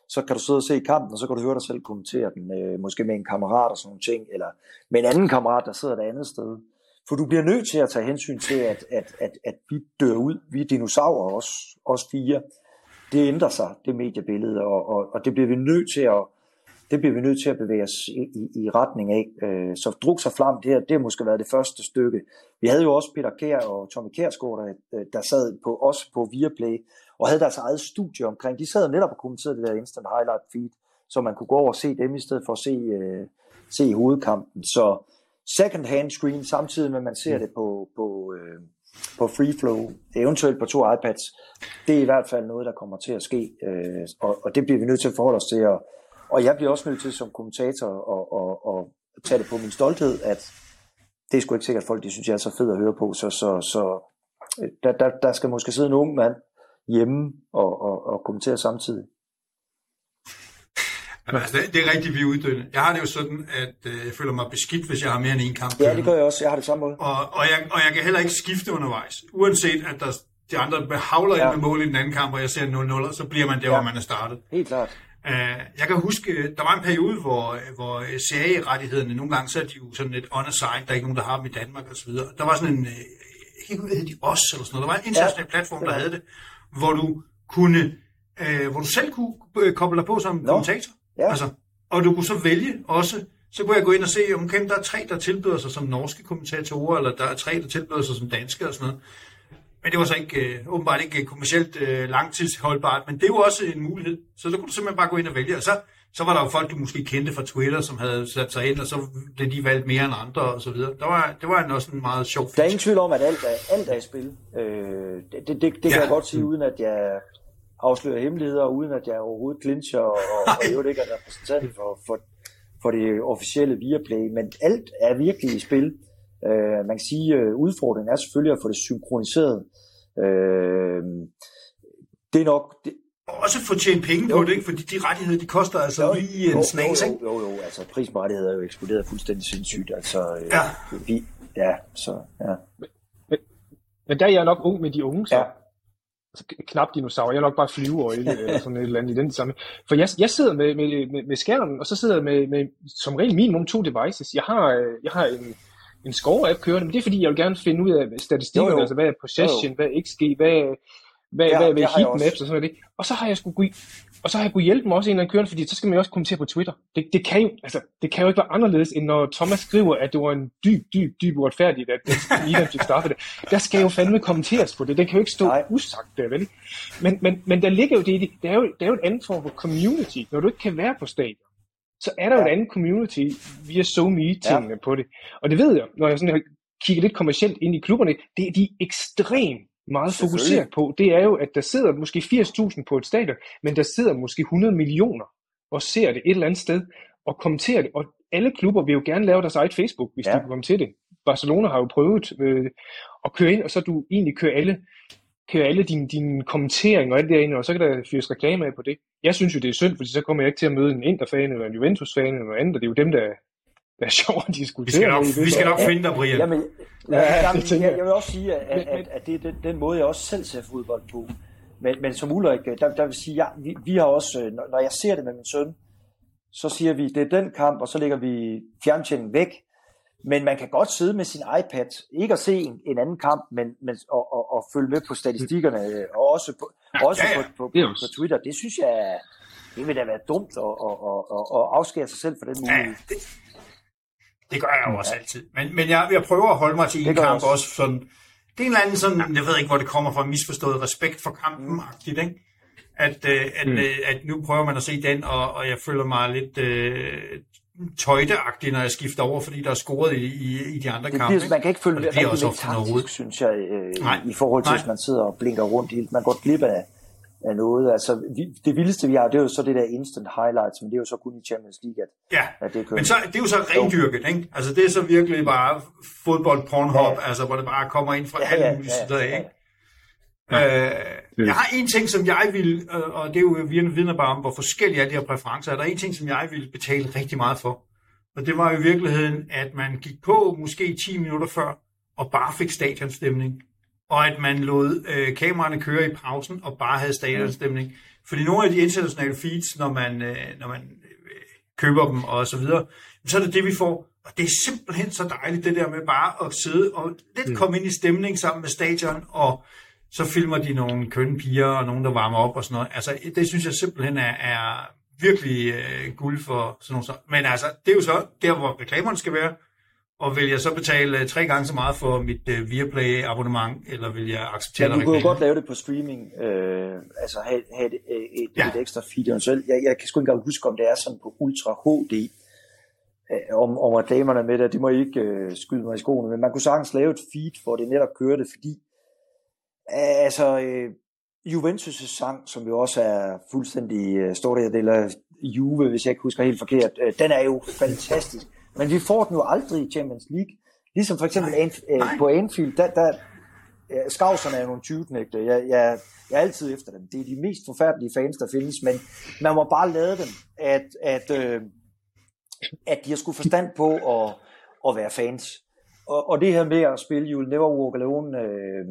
så kan du sidde og se kampen, og så kan du høre dig selv kommentere den, øh, måske med en kammerat og sådan nogle ting, eller med en anden kammerat, der sidder et andet sted. For du bliver nødt til at tage hensyn til, at, at, at, at vi dør ud, vi er dinosaurer, os, os fire. Det ændrer sig, det mediebillede, og, og, og det bliver vi nødt til at, det bliver vi nødt til at bevæge os i, i, i retning af. Øh, så druk sig flam, det, her, det har måske været det første stykke. Vi havde jo også Peter Kær og Tommy Kærsgaard, der, øh, der sad på, også på Viaplay, og havde deres eget studie omkring. De sad netop og kommenterede det der instant highlight feed, så man kunne gå over og se dem i stedet for at se, øh, se hovedkampen. Så second hand screen, samtidig med at man ser det på, på, øh, på free flow, eventuelt på to iPads, det er i hvert fald noget, der kommer til at ske, øh, og, og det bliver vi nødt til at forholde os til, og, og jeg bliver også nødt til som kommentator at, at, at, at tage det på min stolthed, at det er sgu ikke sikkert, at folk de synes, jeg er så fed at høre på, så, så, så øh, der, der, der skal måske sidde en ung mand hjemme og, og, og kommentere samtidig. Jamen, altså, det, det er rigtigt, vi er uddøende. Jeg har det jo sådan, at øh, jeg føler mig beskidt, hvis jeg har mere end en kamp. Ja, det gør jeg også. Jeg har det samme måde. Og, og, jeg, og jeg kan heller ikke skifte undervejs. Uanset at der, de andre havler ja. ind med mål i den anden kamp, og jeg ser 0-0, så bliver man der, ja. hvor man er startet. Helt klart. Uh, jeg kan huske, der var en periode, hvor, hvor CA-rettighederne, nogle gange så er de jo sådan lidt on side, der er ikke nogen, der har dem i Danmark osv. Der var sådan en, ikke hed de, OS eller sådan noget, der var en international ja. platform, der havde det, hvor du kunne, uh, hvor du selv kunne koble dig på som no. kommentator. Ja. Altså, og du kunne så vælge også, så kunne jeg gå ind og se, om okay, der er tre, der tilbyder sig som norske kommentatorer, eller der er tre, der tilbyder sig som danske og sådan noget. Men det var så ikke, øh, åbenbart ikke kommercielt øh, langtidsholdbart, men det var også en mulighed. Så så kunne du simpelthen bare gå ind og vælge, og så, så var der jo folk, du måske kendte fra Twitter, som havde sat sig ind, og så blev de valgt mere end andre og så videre. Der var, det var også en meget sjov feature. Der er ingen tvivl om, at alt er, alt er i spil. Øh, det det, det, det kan ja. jeg godt sige, uden at jeg afslører hemmeligheder, uden at jeg overhovedet clincher, og, og, jo ikke er repræsentant for, for, for det officielle Viaplay, men alt er virkelig i spil. Øh, man kan sige, at øh, udfordringen er selvfølgelig at få det synkroniseret. Øh, det er nok... Det, også få tjent penge jo. på det, ikke? fordi de rettigheder, de koster altså jo, lige en snas, jo, jo, jo, jo, altså prisen på rettigheder er jo eksploderet fuldstændig sindssygt, altså øh, ja. vi, ja, så, ja. Men, men der er jeg nok ung med de unge, så. Ja altså, knap dinosaur, jeg er nok bare flyveøjle eller sådan et eller andet i den samme. For jeg, jeg sidder med, med, med, med skærmen, og så sidder jeg med, med som regel minimum to devices. Jeg har, jeg har en, en score-app kørende, men det er fordi, jeg vil gerne finde ud af statistikkerne, altså hvad er possession, jo, jo. hvad er XG, hvad, hvad, ja, hvad er heatmaps og sådan noget. Og så har jeg skulle og så har jeg kunnet hjælpe mig også en eller anden kørende, fordi så skal man jo også kommentere på Twitter. Det, det, kan jo, altså, det kan jo ikke være anderledes, end når Thomas skriver, at det var en dyb, dyb, dyb uretfærdigt, at Milan fik straffet det. Der skal jo fandme kommenteres på det. Det kan jo ikke stå Nej. usagt der, vel? Men, men, men der ligger jo det i det. Det er jo, det er jo et andet form for community. Når du ikke kan være på stadion, så er der ja. jo et andet community via SoMe-tingene ja. på det. Og det ved jeg, når jeg sådan har kigget lidt kommercielt ind i klubberne, det er de ekstremt meget fokuseret på, det er jo, at der sidder måske 80.000 på et stadion, men der sidder måske 100 millioner og ser det et eller andet sted og kommenterer det. Og alle klubber vil jo gerne lave deres eget Facebook, hvis ja. de kan komme til det. Barcelona har jo prøvet øh, at køre ind, og så du egentlig kører alle, kører alle dine, dine kommenteringer og alt derinde, og så kan der fyres reklame af på det. Jeg synes jo, det er synd, fordi så kommer jeg ikke til at møde en Inter-fan eller en Juventus-fan eller noget andet, og det er jo dem, der, der er sjovt at diskutere. Vi skal nok, vi skal nok finde dig, Brian. Jamen, ja, jamen, jeg, jeg, jeg vil også sige, at, at, at det er den, den måde, jeg også selv ser fodbold på. Men, men som Ulrik, der, der vil sige, ja, vi, vi har også, øh, når jeg ser det med min søn, så siger vi, det er den kamp, og så lægger vi fjerntjeningen væk. Men man kan godt sidde med sin iPad, ikke at se en, en anden kamp, men, men og, og, og følge med på statistikkerne, øh, og også på, også Ja, ja. på, på, på, på Twitter. Det synes jeg, det vil da være dumt at, at, at, at, at afskære sig selv for den Ja, mulighed. det, det gør jeg jo også altid. Men, men jeg, jeg prøver at holde mig til en kamp også. også. sådan, det er en eller anden sådan, jeg ved ikke, hvor det kommer fra, misforstået respekt for kampen-agtigt, ikke? At, øh, at, Mm. øh, at nu prøver man at se den, og, og jeg føler mig lidt øh, tøjteagtig, når jeg skifter over, fordi der er scoret i, i, i de andre Det kampe. bliver, man kan ikke følge det bliver rigtig også med taktisk, synes jeg, øh, Nej. i, forhold til, Nej. hvis man sidder og blinker rundt. i- Man går glip af, af noget. Altså, vi, det vildeste, vi har, det er jo så det der instant highlights, men det er jo så kun i Champions League, at, Ja, at det kører. men så, det er jo så rendyrket, ikke? Altså det er så virkelig bare fodbold pornhop, Ja. altså hvor det bare kommer ind fra Ja, alle ja, mulige ja, af, ja. ikke? Øh, jeg har en ting, som jeg vil, øh, og det er jo vidner vidner bare om, hvor forskellige er de her præferencer. Er der en ting, som jeg vil betale rigtig meget for? Og det var jo i virkeligheden, at man gik på måske 10 minutter før, og bare fik stadionstemning. Og at man lod øh, kameraerne køre i pausen, og bare havde stadionstemning. Fordi nogle af de internationale feeds, når man, øh, når man øh, køber dem og så videre, så er det det, vi får. Og det er simpelthen så dejligt, det der med bare at sidde og lidt komme ind i stemning sammen med stadion, og så filmer de nogle kønne piger og nogen, der varmer op og sådan noget. Altså, det synes jeg simpelthen er, er virkelig øh, guld for sådan nogle Men altså, det er jo så der, hvor reklamerne skal være. Og vil jeg så betale øh, tre gange så meget for mit øh, Viaplay-abonnement, eller vil jeg acceptere Ja, der du kunne jo godt lave det på streaming, øh, altså have, have et, et, Ja. ja. et ekstra feed eventuelt. Jeg, jeg kan sgu ikke engang huske, om det er sådan på Ultra HD, øh, om, om reklamerne med det, det må I ikke øh, skyde mig i skoene, men man kunne sagtens lave et feed, hvor det netop kørte, fordi øh, altså øh, Juventus' sang, som jo også er fuldstændig øh, stor del af Juve, hvis jeg ikke husker helt forkert, øh, den er jo fantastisk. Men vi får den jo aldrig i Champions League. Ligesom for eksempel Anf- øh, Nej. på Anfield, der, der, Ja, Skavserne er nogle 20 knægte. Jeg, jeg, jeg er altid efter dem. Det er de mest forfærdelige fans, der findes, men man må bare lade dem, at, at, øh, at de har skulle forstand på at, at være fans. Og, og det her med at spille You'll Never Walk Alone, øh,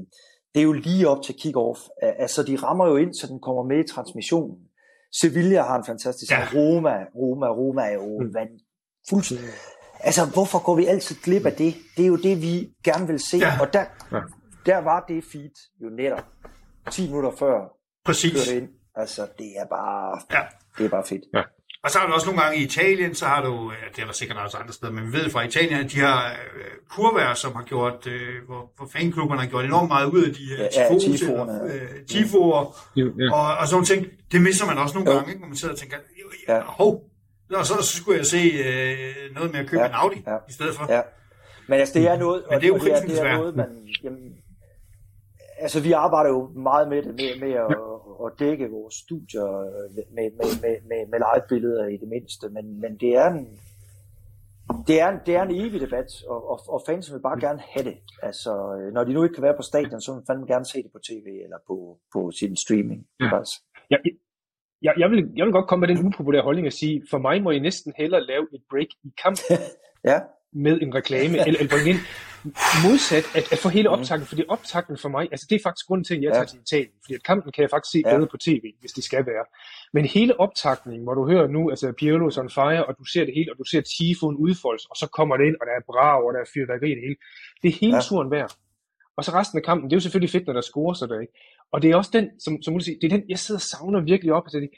det er jo lige op til kick-off. Altså, de rammer jo ind, så den kommer med i transmissionen. Sevilla har en fantastisk Ja. ja. Roma, Roma, Roma er jo mm. vand, fuldstændig. Altså, hvorfor går vi altid glip af det? Det er jo det, vi gerne vil se. Ja. Ja. Og der, Ja. der var det feed jo netop 10 minutter før Præcis. ind. Altså, det er bare, Ja. det er bare fedt. Og så har du også nogle gange i Italien, så har du, ja, det er der sikkert også andre steder, men vi ved fra Italien, at de har øh, kurver, som har gjort, øh, hvor, hvor fanklubberne har gjort enormt meget ud af de her Ja, tifoerne, eller, ja. øh, tifoer, ja. og, og sådan nogle ting. Det misser man også nogle Jo. gange, ikke? hvor man sidder og tænker, ja. Hov, og så, så skulle jeg se øh, noget med at købe Ja, en Audi ja. i stedet for. Ja. Men altså, det er noget, Men det er jo og det er, det er desværre. noget, man... Jamen, altså, vi arbejder jo meget med det, med, med at, at dække vores studier med, med, med, med, med, live-billeder i det mindste, men, men det er en, det er, en, det er en evig debat, og, og, og fans vil bare gerne have det. Altså, når de nu ikke kan være på stadion, så vil man fandme gerne se det på tv eller på, på sin streaming. Ja. Faktisk. Jeg, jeg, jeg, vil, jeg vil godt komme med den upopulære holdning at sige, for mig må I næsten hellere lave et break i kampen Ja, med en reklame, eller, eller bringe ind modsat at, at få hele optakten, fordi optakten for mig, altså det er faktisk grunden til, at jeg tager til Italien, fordi at kampen kan jeg faktisk se Ja. bedre på tv, hvis det skal være. Men hele optakningen, hvor du hører nu, altså Pirlo is on fire, og du ser det hele, og du ser Tifoen udfoldes, og så kommer det ind, og der er brav, og der er fyrværkeri det hele. Det er hele Ja. turen værd. Og så resten af kampen, det er jo selvfølgelig fedt, når der scorer sig der, ikke? Og det er også den, som, som du siger, det er den, jeg sidder og savner virkelig op. Altså, det,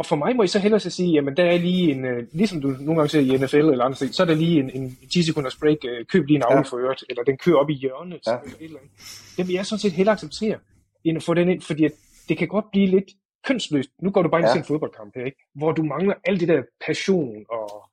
og for mig må I så hellere så sige, jamen der er lige en, øh, ligesom du nogle gange ser i NFL eller andre steder, så er der lige en, en 10 sekunders break, øh, køb lige en Audi Ja. for øret, eller den kører op i hjørnet, Ja. eller et eller andet. Det vil jeg sådan set hellere acceptere, end at få den ind, fordi det kan godt blive lidt kønsløst. Nu går du bare ind Ja. til en fodboldkamp her, ikke? hvor du mangler alt det der passion og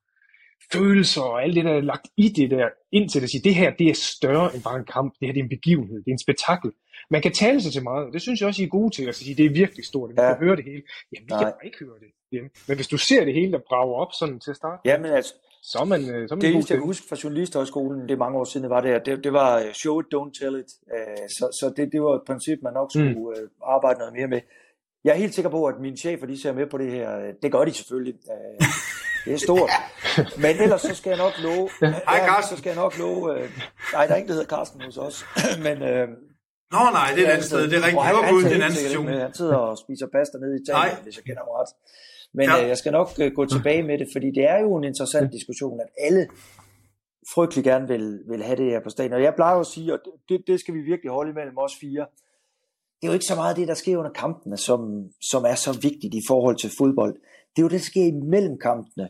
følelser og alt det der er lagt i det der, indtil det siger, det her det er større end bare en kamp, det her det er en begivenhed, det er en spektakel. Man kan tale sig til meget, og det synes jeg også, I er gode til, at sige, det er virkelig stort, vi Ja. kan høre det hele. Jamen, vi kan Nej. bare ikke høre det hjemme. Men hvis du ser det hele, der brager op sådan til at starte, ja men altså, så er man, øh, så er man Det eneste, jeg til kan huske fra Journalisthøjskolen, det er mange år siden, var det, det, det var øh, show it, don't tell it. Øh, Så, så det, det var et princip, man nok skulle mm. arbejde noget mere med. Jeg er helt sikker på, at mine chefer, de ser med på det her. Det gør de selvfølgelig. Øh, Det er stort. Men ellers så skal jeg nok love... Hej, Carsten. Så skal jeg nok love... øh, Nej, der er ikke, der hedder Carsten hos os. Men... øh, Nå nej, det er et andet sted. Det er rigtigt. Han, han, en han, anden med. han sidder og spiser pasta nede i Italien, Nej. hvis jeg kender ret. Men Ja. øh, jeg skal nok øh, gå tilbage med det, fordi det er jo en interessant diskussion, at alle frygtelig gerne vil, vil have det her på stadion. Og jeg plejer at sige, og det, det skal vi virkelig holde imellem os fire, det er jo ikke så meget det, der sker under kampene, som, som er så vigtigt i forhold til fodbold. Det er jo det, der sker imellem kampene.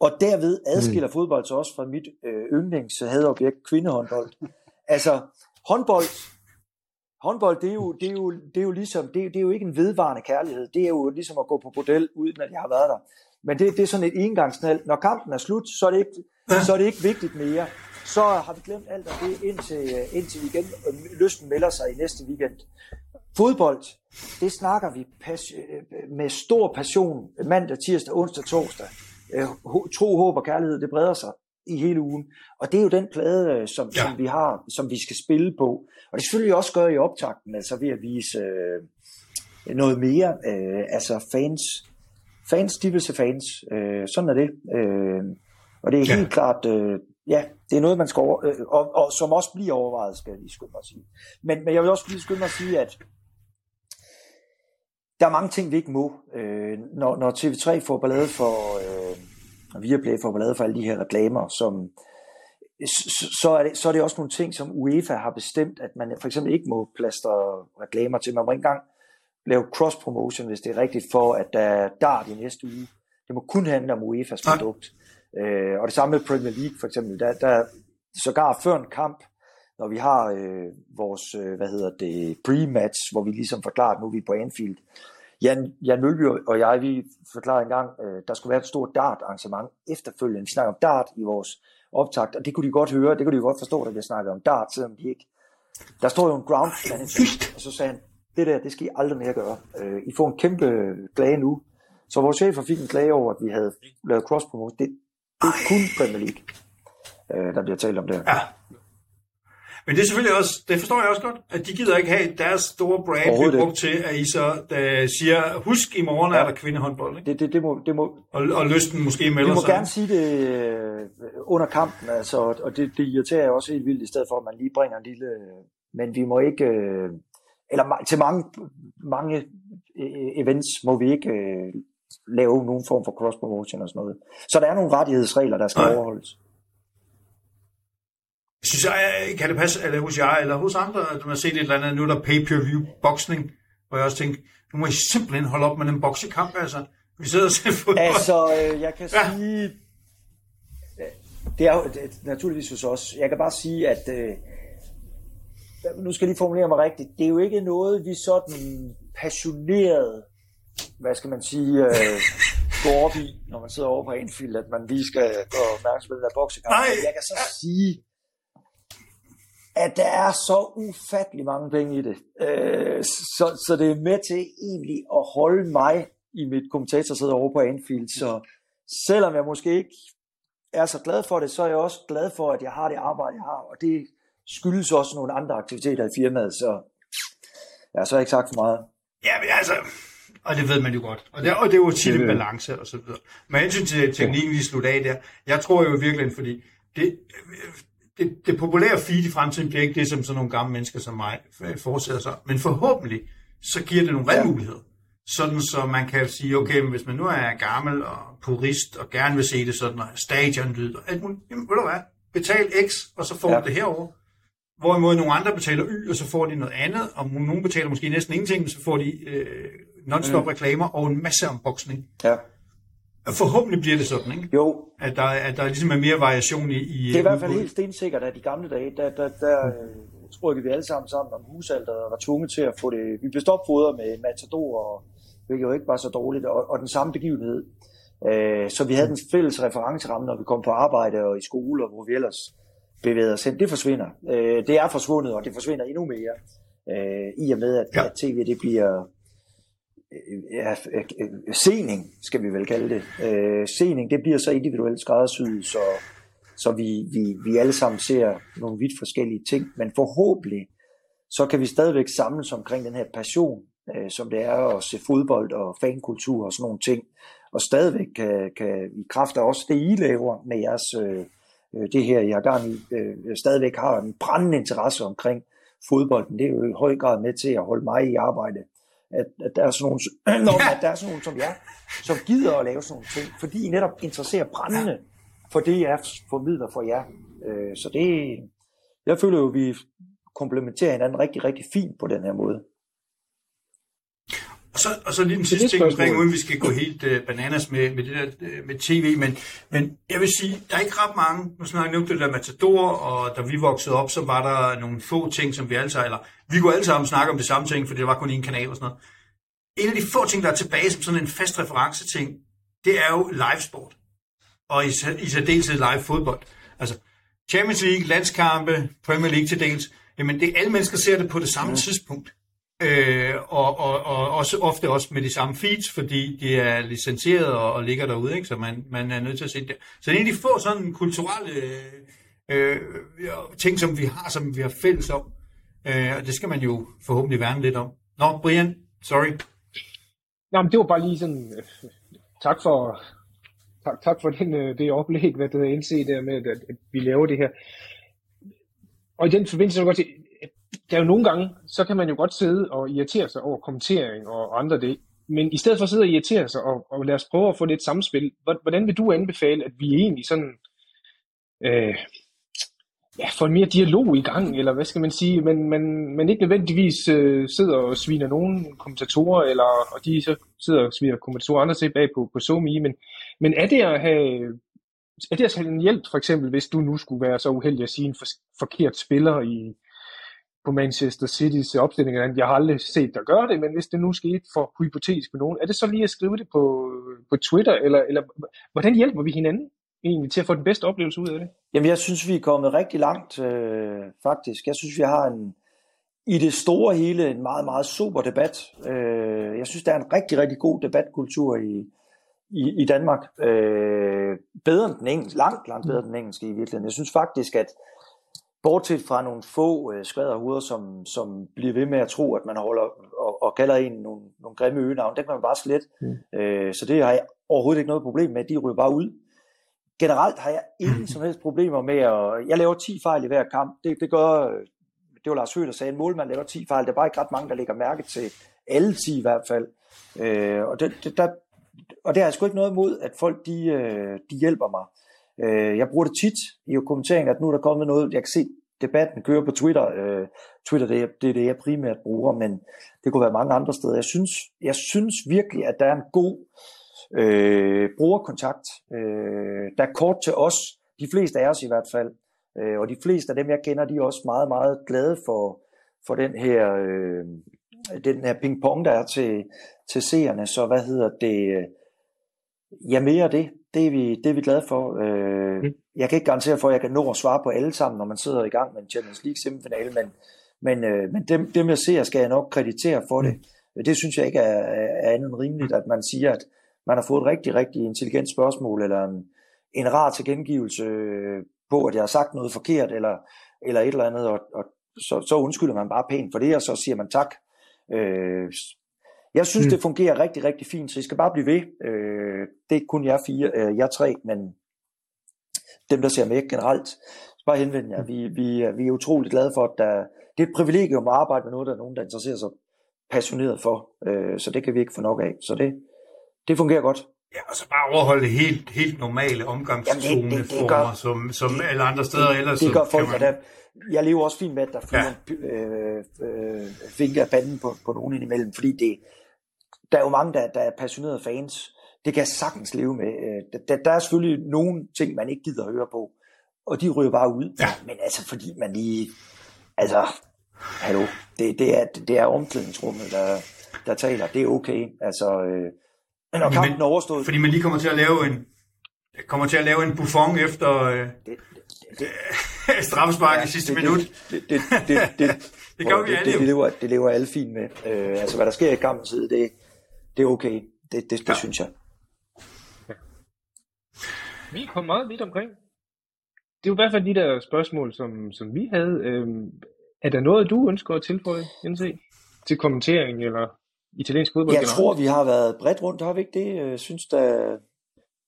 Og derved adskiller mm. fodbold så også fra mit øh, yndlingshadobjekt, kvindehåndbold. Altså, håndbold, håndbold det, er jo, det, er jo, det er jo ligesom, det er, det er jo ikke en vedvarende kærlighed. Det er jo ligesom at gå på bordel, uden at jeg har været der. Men det, det er sådan et engangsnald. Når kampen er slut, så er det ikke, så er det ikke vigtigt mere. Så har vi glemt alt af det, indtil, indtil igen lysten melder sig i næste weekend. Fodbold, det snakker vi pas, med stor passion mandag, tirsdag, onsdag, torsdag. Øh, tro, håb og kærlighed, det breder sig i hele ugen. Og det er jo den plade, øh, som, ja. som vi har, som vi skal spille på. Og det selvfølgelig også gøre i optakten, altså ved at vise øh, noget mere, øh, altså fans, fans, de vil se fans. Øh, sådan er det. Øh, og det er ja. helt klart, øh, ja, det er noget, man skal over, øh, og, og som også bliver overvejet, skal jeg lige skynde mig at sige. Men, men jeg vil også lige skynde mig at sige, at der er mange ting, vi ikke må. Øh, når, når TV3 får ballade for, øh, og Viaplay får ballade for alle de her reklamer, som, så er, det, så er det også nogle ting, som UEFA har bestemt, at man for eksempel ikke må plaster reklamer til. Man må ikke engang lave cross-promotion, hvis det er rigtigt, for at der er dart i næste uge. Det må kun handle om UEFA's produkt. Øh, og det samme med Premier League for eksempel. Der, der sågar før en kamp, når vi har øh, vores, øh, hvad hedder det, pre-match, hvor vi ligesom forklarer, at nu er vi på Anfield. Jan, Jan Mølby og jeg, vi forklarede engang, øh, der skulle være et stort dart-arrangement efterfølgende. Vi snakker om dart i vores optakt, og det kunne de godt høre, det kunne de godt forstå, at vi snakkede om dart, selvom de ikke... Der står jo en ground manager, og så sagde han, det der, det skal I aldrig mere gøre. Øh, I får en kæmpe klage nu. Så vores chefer fik en klage over, at vi havde lavet cross promotion. Det, det er kun Premier League, øh, der bliver talt om det. Ja. Men det er selvfølgelig også, det forstår jeg også godt, at de gider ikke have deres store brand bliver brugt til, at I så der siger, husk i morgen ja. er der kvindehåndbold. Ikke? Det, det, det, må, det må, og, og lysten måske melder sig. Vi må sig. gerne sige det øh, under kampen, altså, og det, det irriterer jeg også helt vildt, i stedet for at man lige bringer en lille... Men vi må ikke... Øh, eller til mange, mange øh, events må vi ikke lave nogen form for cross-promotion og sådan noget. Så der er nogle rettighedsregler, der skal Nej. overholdes. Synes jeg, kan det passe, eller hos jer, eller hos andre, at man har set et eller andet, nu er der pay-per-view boksning, hvor jeg også tænkte, nu må I simpelthen holde op med den boksekamp, altså. Vi sidder og ser fodbold. Altså, øh, jeg kan ja. sige, øh, det er jo det, er naturligvis hos os. Jeg kan bare sige, at øh, nu skal jeg lige formulere mig rigtigt, det er jo ikke noget, vi sådan passioneret hvad skal man sige, øh, gå op i, når man sidder over på Anfield, at man lige skal gå opmærksom på den der boksekamp. Nej. Jeg kan så sige, at der er så ufattelig mange penge i det. Øh, så, så det er med til egentlig at holde mig i mit kommentatorsæde over på Anfield. Så selvom jeg måske ikke er så glad for det, så er jeg også glad for, at jeg har det arbejde, jeg har. Og det skyldes også nogle andre aktiviteter i firmaet, så jeg har så ikke sagt for meget. Ja, men altså, og det ved man jo godt. Og det, og det er jo tit en balance og så videre. Men hensyn til teknikken, vi slutter af der, jeg tror jo virkelig, fordi det, det, det populære feed i fremtiden bliver ikke det, som sådan nogle gamle mennesker som mig fortsætter sig. Men forhåbentlig, så giver det nogle valgmuligheder. Sådan så man kan sige, okay, men hvis man nu er gammel og purist og gerne vil se det sådan, og stadionlyd og alt muligt, jamen ved du hvad, betal X, og så får ja. du det herover. Hvorimod nogle andre betaler Y, og så får de noget andet, og nogle betaler måske næsten ingenting, så får de øh, non-stop mm. reklamer og en masse unboxing. Ja. Forhåbentlig bliver det sådan, ikke? Jo. At der, at der ligesom er mere variation i... i det er i hvert fald helt stensikkert, at i gamle dage, der, der, der mm. trykkede vi alle sammen sammen om husalter og var tvunget til at få det... Vi blev stopfodret med matador, og, hvilket jo ikke var så dårligt, og, og den samme begivenhed. Øh, så vi havde den fælles referenceramme, når vi kom på arbejde og i skole, og hvor vi ellers bevægede os hen. Det forsvinder. Øh, det er forsvundet, og det forsvinder endnu mere, øh, i og med, at, ja. at tv det bliver ja, øh, sening, skal vi vel kalde det. Øh, sening, det bliver så individuelt skræddersyet, så, så vi, vi, vi alle sammen ser nogle vidt forskellige ting, men forhåbentlig, så kan vi stadigvæk samles omkring den her passion, øh, som det er at se fodbold og fankultur og sådan nogle ting, og stadigvæk kan, kan i kraft af også det, I laver med jeres, øh, øh det her, jeg gang i, øh, stadigvæk har en brændende interesse omkring fodbolden. Det er jo i høj grad med til at holde mig i arbejde at, at, der er sådan nogle, når, at der er sådan nogle som jer, som gider at lave sådan nogle ting, fordi I netop interesserer brændende for det, jeg formidler for jer. Øh, så det, jeg føler jo, at vi komplementerer hinanden rigtig, rigtig fint på den her måde. Og så, og så lige den sidste ting omkring, uden vi skal gå helt uh, bananas med, med det der uh, med tv, men, men jeg vil sige, der er ikke ret mange, nu snakker jeg det der Matador, og da vi voksede op, så var der nogle få ting, som vi alle sammen, eller vi kunne alle sammen snakke om det samme ting, for det var kun en kanal og sådan noget. En af de få ting, der er tilbage som sådan en fast reference-ting, det er jo livesport. Og i, i særdeleshed live fodbold. Altså, Champions League, landskampe, Premier League til dels, jamen det, alle mennesker ser det på det samme mm. tidspunkt. Øh, og, og, og også ofte også med de samme feeds, fordi de er licenseret og, og ligger derude, ikke? så man, man er nødt til at se det. Så det er en af de få sådan kulturelle øh, ting, som vi har, som vi har fælles om. Øh, og det skal man jo forhåbentlig værne lidt om. Nå, Brian, sorry. Nå, men det var bare lige sådan, øh, tak for, tak, tak for den, øh, det oplæg, hvad det indse der med, at, at vi laver det her. Og i den forbindelse, så kan jeg godt sige, der er jo nogle gange, så kan man jo godt sidde og irritere sig over kommentering og andre det. Men i stedet for at sidde og irritere sig, og, og lad os prøve at få lidt samspil, hvordan vil du anbefale, at vi egentlig sådan, øh, ja, får en mere dialog i gang, eller hvad skal man sige, men, men, men ikke nødvendigvis øh, sidder og sviner nogen kommentatorer, eller og de så sidder og sviner kommentatorer andre til bag på, på SoMe, men, men er det at have er det at have en hjælp, for eksempel, hvis du nu skulle være så uheldig at sige en for, forkert spiller i, på Manchester City's opstilling. Jeg har aldrig set dig gøre det, men hvis det nu skete for hypotetisk med nogen, er det så lige at skrive det på, på Twitter, eller, eller hvordan hjælper vi hinanden egentlig til at få den bedste oplevelse ud af det? Jamen, jeg synes, vi er kommet rigtig langt, øh, faktisk. Jeg synes, vi har en, i det store hele en meget, meget super debat. Øh, jeg synes, der er en rigtig, rigtig god debatkultur i, i, i Danmark. Øh, bedre end den engelske, langt, langt bedre end den engelske i virkeligheden. Jeg synes faktisk, at bortset fra nogle få øh, som, som bliver ved med at tro, at man holder og, og kalder en nogle, nogle grimme øgenavn, det kan man bare slet. Mm. Øh, så det har jeg overhovedet ikke noget problem med. De ryger bare ud. Generelt har jeg ingen som helst problemer med at... Jeg laver 10 fejl i hver kamp. Det, det gør... Det var Lars Høgh, der sagde, at en målmand laver 10 fejl. Det er bare ikke ret mange, der lægger mærke til alle 10 i hvert fald. Øh, og, det, det, der, og det har jeg sgu ikke noget imod, at folk de, øh, de hjælper mig. Øh, jeg bruger det tit i kommenteringen, at nu er der kommet noget, jeg kan se debatten kører på Twitter. Øh, Twitter det er, det er det, jeg primært bruger, men det kunne være mange andre steder. Jeg synes, jeg synes virkelig, at der er en god øh, brugerkontakt. Øh, der er kort til os, de fleste af os i hvert fald, øh, og de fleste af dem, jeg kender, de er også meget, meget glade for, for den her, øh, den her ping-pong, der er til, til seerne. Så hvad hedder det? Ja, mere af det. Det er vi, det er vi glade for. Øh, mm. Jeg kan ikke garantere for, at jeg kan nå at svare på alle sammen, når man sidder i gang med en Champions League semifinale, men, men, øh, men dem, dem jeg ser, skal jeg nok kreditere for det. Mm. Det synes jeg ikke er, er andet end rimeligt, at man siger, at man har fået et rigtig, rigtig intelligent spørgsmål, eller en, en rar tilgengivelse på, at jeg har sagt noget forkert, eller, eller et eller andet, og, og så, så undskylder man bare pænt for det, og så siger man tak. Øh, jeg synes, mm. det fungerer rigtig, rigtig fint, så I skal bare blive ved. Øh, det er kun jer fire, øh, jer tre, men dem, der ser med generelt, så bare henvend jer. Vi, vi, vi er utrolig glade for, at der, det er et privilegium at arbejde med noget, der er nogen, der interesserer sig passioneret for. Øh, så det kan vi ikke få nok af. Så det, det fungerer godt. Ja, og så bare overholde helt, helt normale omgangstoneformer, som, som det, alle andre steder. Det, ellers det gør folk, man... der, jeg lever også fint med, at der flyver ja. øh, øh, fingre af panden på, på nogen indimellem, fordi det, der er jo mange, der, der er passionerede fans. Det kan jeg sagtens leve med. Øh, der, der er selvfølgelig nogle ting, man ikke gider at høre på, og de ryger bare ud. Ja. Men altså, fordi man lige... Altså, hallo, det, det, er, det er omklædningsrummet, der, der taler. Det er okay. Altså, øh, men når kampen er overstået... Fordi man lige kommer til at lave en, kommer til at lave en buffon efter øh, det, det, det, straffespark ja, i sidste det, minut. Det, det, det, det, det, det gør vi alle det, det, lever, det lever alle fint med. Øh, altså, hvad der sker i kampens tid, det, det er okay. Det, det, det ja. synes jeg. Ja. Vi kom meget vidt omkring. Det er jo i hvert fald de der spørgsmål, som, som vi havde. Øhm, er der noget, du ønsker at tilføje, Jens e? Til kommentering eller italiensk fodbold? Jeg tror, vi har været bredt rundt, har vi ikke det? Jeg synes, der...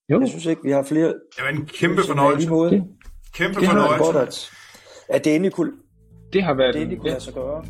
Jo. Jeg synes ikke, vi har flere... Det var en kæmpe fornøjelse. Det, kæmpe det fornøjelse. Godt, at, at det endelig kunne, det har været... Det endelig kunne lade sig gøre.